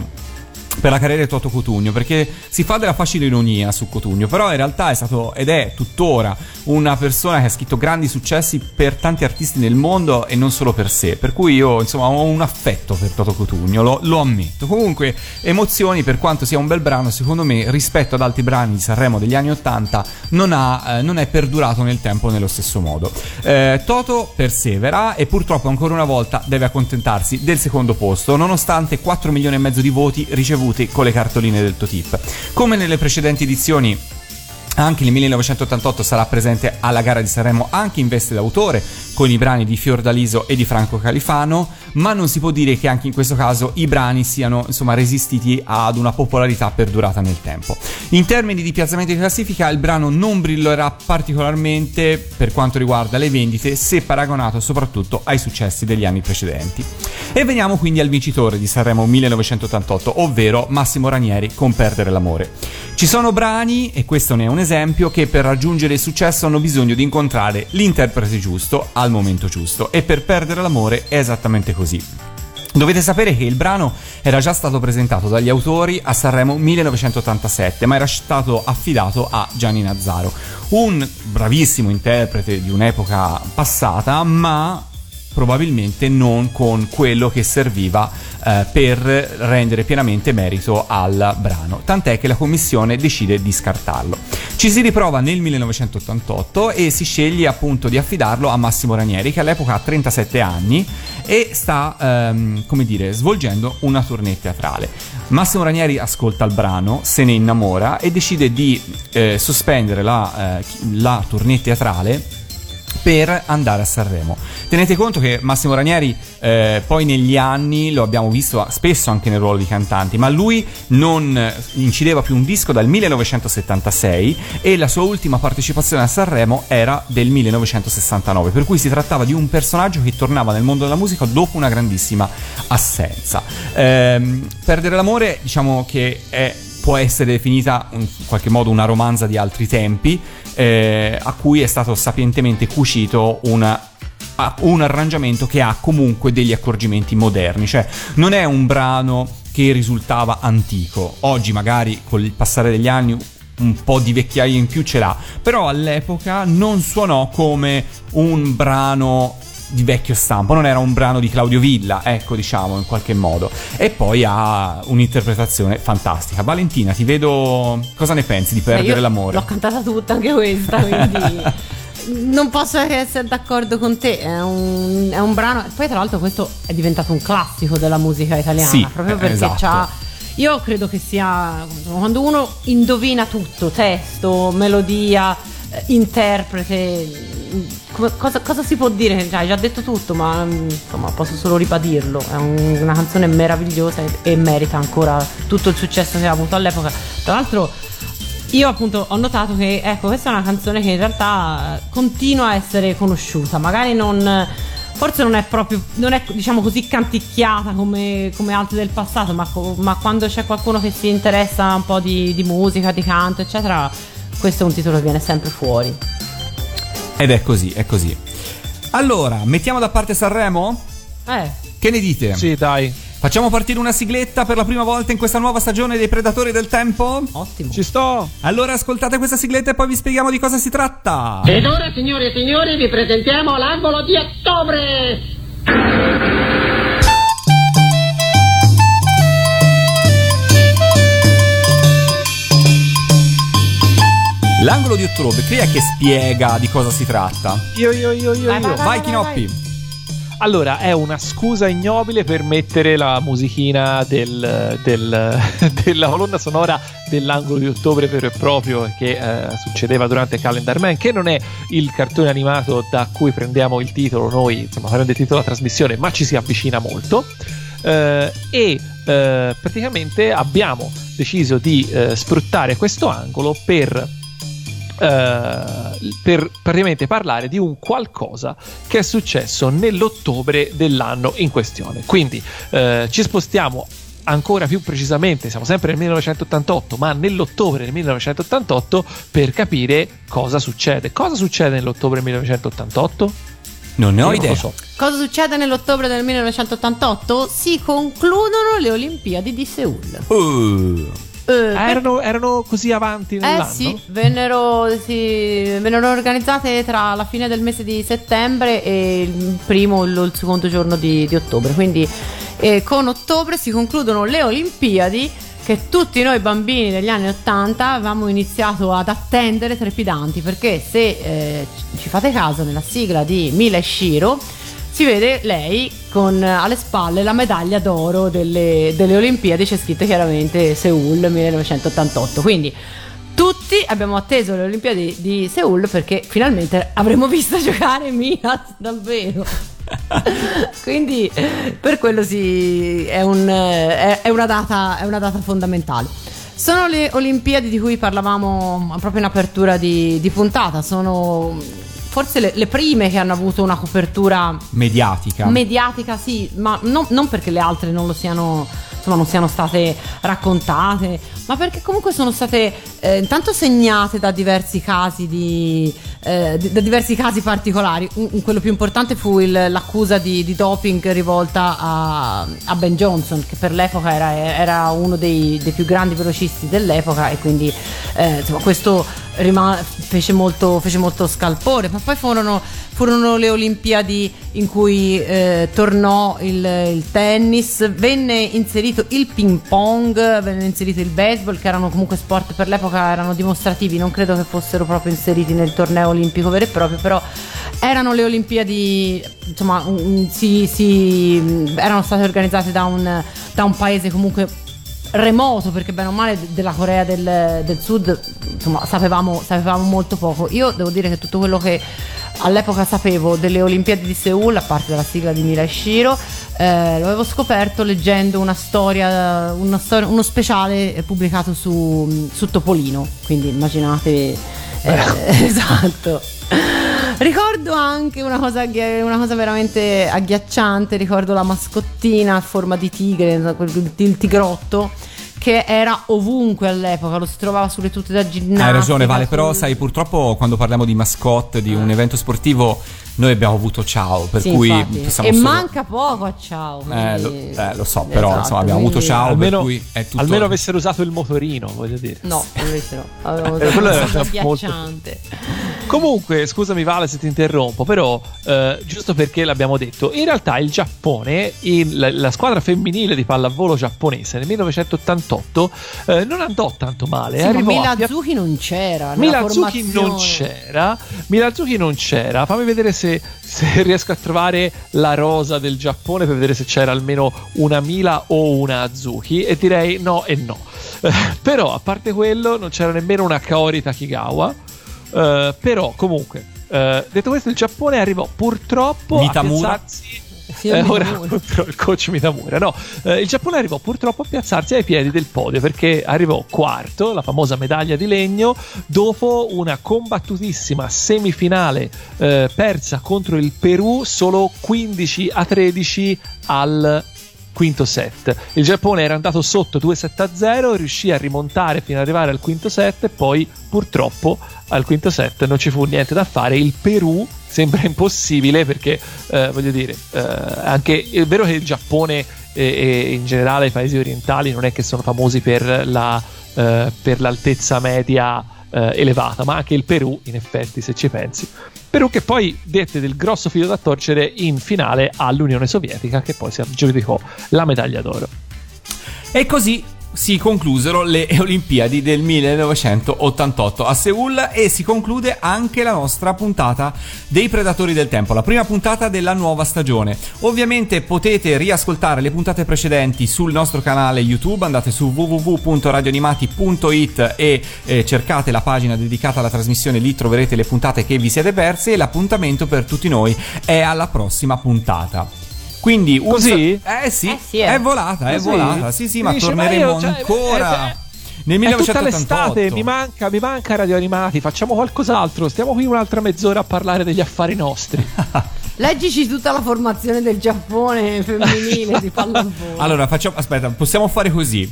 per la carriera di Toto Cotugno perché si fa della facile ironia su Cotugno però in realtà è stato ed è tuttora una persona che ha scritto grandi successi per tanti artisti nel mondo e non solo per sé. Per cui io insomma ho un affetto per Toto Cotugno lo, lo ammetto. Comunque emozioni per quanto sia un bel brano secondo me rispetto ad altri brani di Sanremo degli anni 80 non, ha, eh, non è perdurato nel tempo nello stesso modo. Eh, Toto persevera e purtroppo ancora una volta deve accontentarsi del secondo posto nonostante 4 milioni e mezzo di voti ricevuti con le cartoline del Totip come nelle precedenti edizioni anche nel 1988 sarà presente alla gara di Sanremo anche in veste d'autore con i brani di Fiordaliso e di Franco Califano, ma non si può dire che anche in questo caso i brani siano insomma resistiti ad una popolarità perdurata nel tempo. In termini di piazzamento di classifica, il brano non brillerà particolarmente per quanto riguarda le vendite, se paragonato soprattutto ai successi degli anni precedenti. E veniamo quindi al vincitore di Sanremo 1988, ovvero Massimo Ranieri con Perdere l'amore. Ci sono brani, e questo ne è un esempio, che per raggiungere il successo hanno bisogno di incontrare l'interprete giusto al momento giusto e per perdere l'amore è esattamente così. Dovete sapere che il brano era già stato presentato dagli autori a Sanremo 1987, ma era stato affidato a Gianni Nazzaro, un bravissimo interprete di un'epoca passata, ma probabilmente non con quello che serviva eh, per rendere pienamente merito al brano, tant'è che la commissione decide di scartarlo. Ci si riprova nel 1988 e si sceglie appunto di affidarlo a Massimo Ranieri che all'epoca ha 37 anni e sta, ehm, come dire, svolgendo una tournée teatrale. Massimo Ranieri ascolta il brano, se ne innamora e decide di eh, sospendere la, eh, la tournée teatrale per andare a Sanremo. Tenete conto che Massimo Ranieri eh, poi negli anni lo abbiamo visto spesso anche nel ruolo di cantanti, ma lui non incideva più un disco dal 1976 e la sua ultima partecipazione a Sanremo era del 1969, per cui si trattava di un personaggio che tornava nel mondo della musica dopo una grandissima assenza. Ehm, Perdere l'amore diciamo che è può essere definita in qualche modo una romanza di altri tempi, eh, a cui è stato sapientemente cucito una un arrangiamento che ha comunque degli accorgimenti moderni, cioè non è un brano che risultava antico. Oggi magari con il passare degli anni un po' di vecchiaia in più ce l'ha, però all'epoca non suonò come un brano di vecchio stampo, non era un brano di Claudio Villa, ecco diciamo in qualche modo. E poi ha un'interpretazione fantastica. Valentina, ti vedo cosa ne pensi di perdere Eh, io l'amore? L'ho cantata tutta anche questa, quindi non posso che essere d'accordo con te. È un, è un brano. Poi, tra l'altro, questo è diventato un classico della musica italiana. Sì, proprio perché esatto. c'ha. Io credo che sia quando uno indovina tutto, testo, melodia, interprete, come- cosa, cosa si può dire? Cioè, hai già detto tutto, ma mm, insomma posso solo ribadirlo. È un- una canzone meravigliosa e, e merita ancora tutto il successo che ha avuto all'epoca. Tra l'altro, io appunto ho notato che ecco, questa è una canzone che in realtà continua a essere conosciuta, magari non forse non è proprio non è diciamo così canticchiata come, come altre del passato, ma, ma quando c'è qualcuno che si interessa un po' di, di musica, di canto, eccetera, questo è un titolo che viene sempre fuori. Ed è così, è così. Allora, mettiamo da parte Sanremo? Eh, Che ne dite? Sì, dai. Facciamo partire una sigletta per la prima volta in questa nuova stagione dei Predatori del Tempo? ottimo. Ci sto. Allora ascoltate questa sigletta e poi vi spieghiamo di cosa si tratta. Ed ora, signori e signori, vi presentiamo l'angolo di ottobre! L'angolo di ottobre, chi è che spiega di cosa si tratta? Io, io, io, io, Vai, io. vai, vai. Vai Chinoppi. Allora, è una scusa ignobile per mettere la musichina del- del- della colonna sonora dell'angolo di ottobre vero e proprio che eh, succedeva durante Calendar Man, che non è il cartone animato da cui prendiamo il titolo, noi insomma prende il titolo della trasmissione, ma ci si avvicina molto. Eh, e eh, praticamente abbiamo deciso di eh, sfruttare questo angolo per eh, per praticamente parlare di un qualcosa che è successo nell'ottobre dell'anno in questione. Quindi eh, ci spostiamo ancora più precisamente, siamo sempre nel 1988, ma nell'ottobre del 1988 per capire cosa succede. Cosa succede nell'ottobre 1988? Non ne ho idea. so. Cosa succede nell'ottobre del 1988? Si concludono le Olimpiadi di Seul. Uh, erano, erano così avanti Eh nell'anno? sì, vennero, sì, vennero organizzate tra la fine del mese di settembre e il primo o il secondo giorno di, di ottobre. Quindi eh, con ottobre si concludono le Olimpiadi che tutti noi bambini degli anni 80 avevamo iniziato ad attendere trepidanti perché se eh, ci fate caso nella sigla di Mila e Shiro si vede lei con eh, alle spalle la medaglia d'oro delle, delle Olimpiadi, c'è scritto chiaramente Seoul 1988. Quindi tutti abbiamo atteso le Olimpiadi di Seoul perché finalmente avremmo visto giocare Milan davvero. Quindi per quello sì, è, un, è- è una data, è una data fondamentale. Sono le Olimpiadi di cui parlavamo proprio in apertura di, di puntata, sono forse le, le prime che hanno avuto una copertura Mediatica. mediatica, sì, ma non, non perché le altre non lo siano, insomma, non siano state raccontate, ma perché comunque sono state eh, intanto segnate da diversi casi di, eh, di- da diversi casi particolari. Un- un- quello più importante fu il- l'accusa di, di doping rivolta a, a Ben Johnson, che per l'epoca era, era uno dei, dei più grandi velocisti dell'epoca, e quindi eh, insomma, questo rima- fece, molto, fece molto scalpore. Ma poi furono, furono le Olimpiadi in cui eh, tornò il, il tennis, venne inserito il ping pong, venne inserito il baseball, che erano comunque sport per l'epoca erano dimostrativi, non credo che fossero proprio inseriti nel torneo olimpico vero e proprio, però erano le Olimpiadi, insomma, mm, si- si- erano state organizzate da un, da un paese comunque remoto perché bene o male de- della Corea del, del Sud insomma sapevamo, sapevamo molto poco. Io devo dire che tutto quello che all'epoca sapevo delle Olimpiadi di Seoul a parte della sigla di Mira Shiro eh, l'avevo scoperto leggendo una storia, una storia uno speciale eh, pubblicato su, su Topolino. Quindi immaginate eh, esatto Ricordo anche una cosa, una cosa veramente agghiacciante, ricordo la mascottina a forma di tigre, il tigrotto, che era ovunque all'epoca, lo si trovava sulle tute da ginnastica. Hai ragione, Vale, però sai, purtroppo quando parliamo di mascotte di un evento sportivo, noi abbiamo avuto ciao, per Sì, cui E solo- manca poco a ciao. Eh, lo, eh, lo so, però Esatto, insomma, abbiamo avuto ciao, almeno, per cui è tutto... almeno avessero usato il motorino, voglio dire. No, invece no. Avevo Eh, quello era cosa già molto-. Comunque, scusami Vale se ti interrompo, però eh, giusto perché l'abbiamo detto, in realtà il Giappone, il- la, la squadra femminile di pallavolo giapponese nel 1988 eh, non andò tanto male. Sì, ma arrivò a pia- Milazuki non c'era. Milazuki non c'era. Milazuki non c'era. Fammi vedere se, se riesco a trovare la rosa del Giappone per vedere se c'era almeno una Mila o una Azuki. E direi no e no. Però, a parte quello, non c'era nemmeno una Kaori Takigawa. Eh, però, comunque, eh, detto questo, il Giappone arrivò purtroppo Mitamura. a piazzarsi. Eh, ora il coach Mitamura. No, eh, il Giappone arrivò purtroppo a piazzarsi ai piedi del podio perché arrivò quarto, la famosa medaglia di legno, dopo una combattutissima semifinale eh, persa contro il Perù solo 15 a 13 al quinto set. Il Giappone era andato sotto 2-7-0, riuscì a rimontare fino ad arrivare al quinto set poi purtroppo al quinto set non ci fu niente da fare. Il Perù sembra impossibile perché eh, voglio dire, eh, anche è vero che il Giappone e, e in generale i paesi orientali non è che sono famosi per, la, eh, per l'altezza media eh, elevata, ma anche il Perù, in effetti, se ci pensi. Perù che poi dette del grosso filo da torcere in finale all'Unione Sovietica, che poi si aggiudicò la medaglia d'oro. E così si conclusero le Olimpiadi del 1988 a Seoul e si conclude anche la nostra puntata dei Predatori del Tempo, la prima puntata della nuova stagione. Ovviamente potete riascoltare le puntate precedenti sul nostro canale YouTube, andate su www.radioanimati.it e eh, cercate la pagina dedicata alla trasmissione, lì troverete le puntate che vi siete perse e l'appuntamento per tutti noi è alla prossima puntata. Quindi un Così? eh sì, Eh sì, eh. è volata, è Così? volata. Sì, sì, ma Dice, torneremo ma io, cioè, ancora eh, nel È tutta 1988. l'estate, mi manca, mi manca Radio Animati, facciamo qualcos'altro, stiamo qui un'altra mezz'ora a parlare degli affari nostri. Leggici tutta la formazione del Giappone femminile di pallavolo. Allora, facciamo aspetta, possiamo fare così.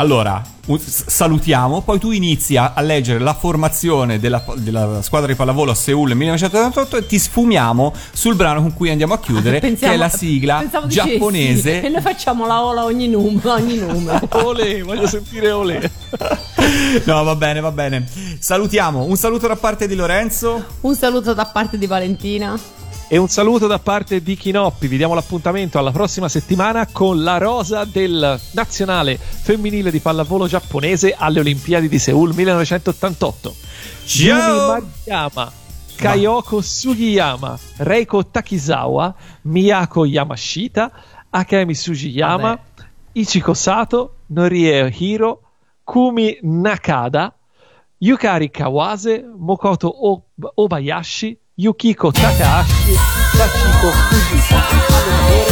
Allora, salutiamo, poi tu inizi a, a leggere la formazione della, della squadra di pallavolo a Seoul 1988 e ti sfumiamo sul brano con cui andiamo a chiudere, che è la sigla pensavo dicessi, giapponese. E noi facciamo la ola ogni numero. Ogni numero. Olè, voglio sentire Olè. No, va bene, va bene. Salutiamo, un saluto da parte di Lorenzo. Un saluto da parte di Valentina. E un saluto da parte di Chinoppi. Vi diamo l'appuntamento alla prossima settimana con la rosa del nazionale femminile di pallavolo giapponese alle Olimpiadi di Seoul 1988. Ciao! Yumi Mariyama, Kayoko Sugiyama, Reiko Takizawa, Miyako Yamashita, Akemi Sugiyama, Vabbè. Ichiko Sato, Norie Hiro, Kumi Nakada, Yukari Kawase, Mokoto O- Obayashi, Yukiko Takahashi, Sachiko Fujita.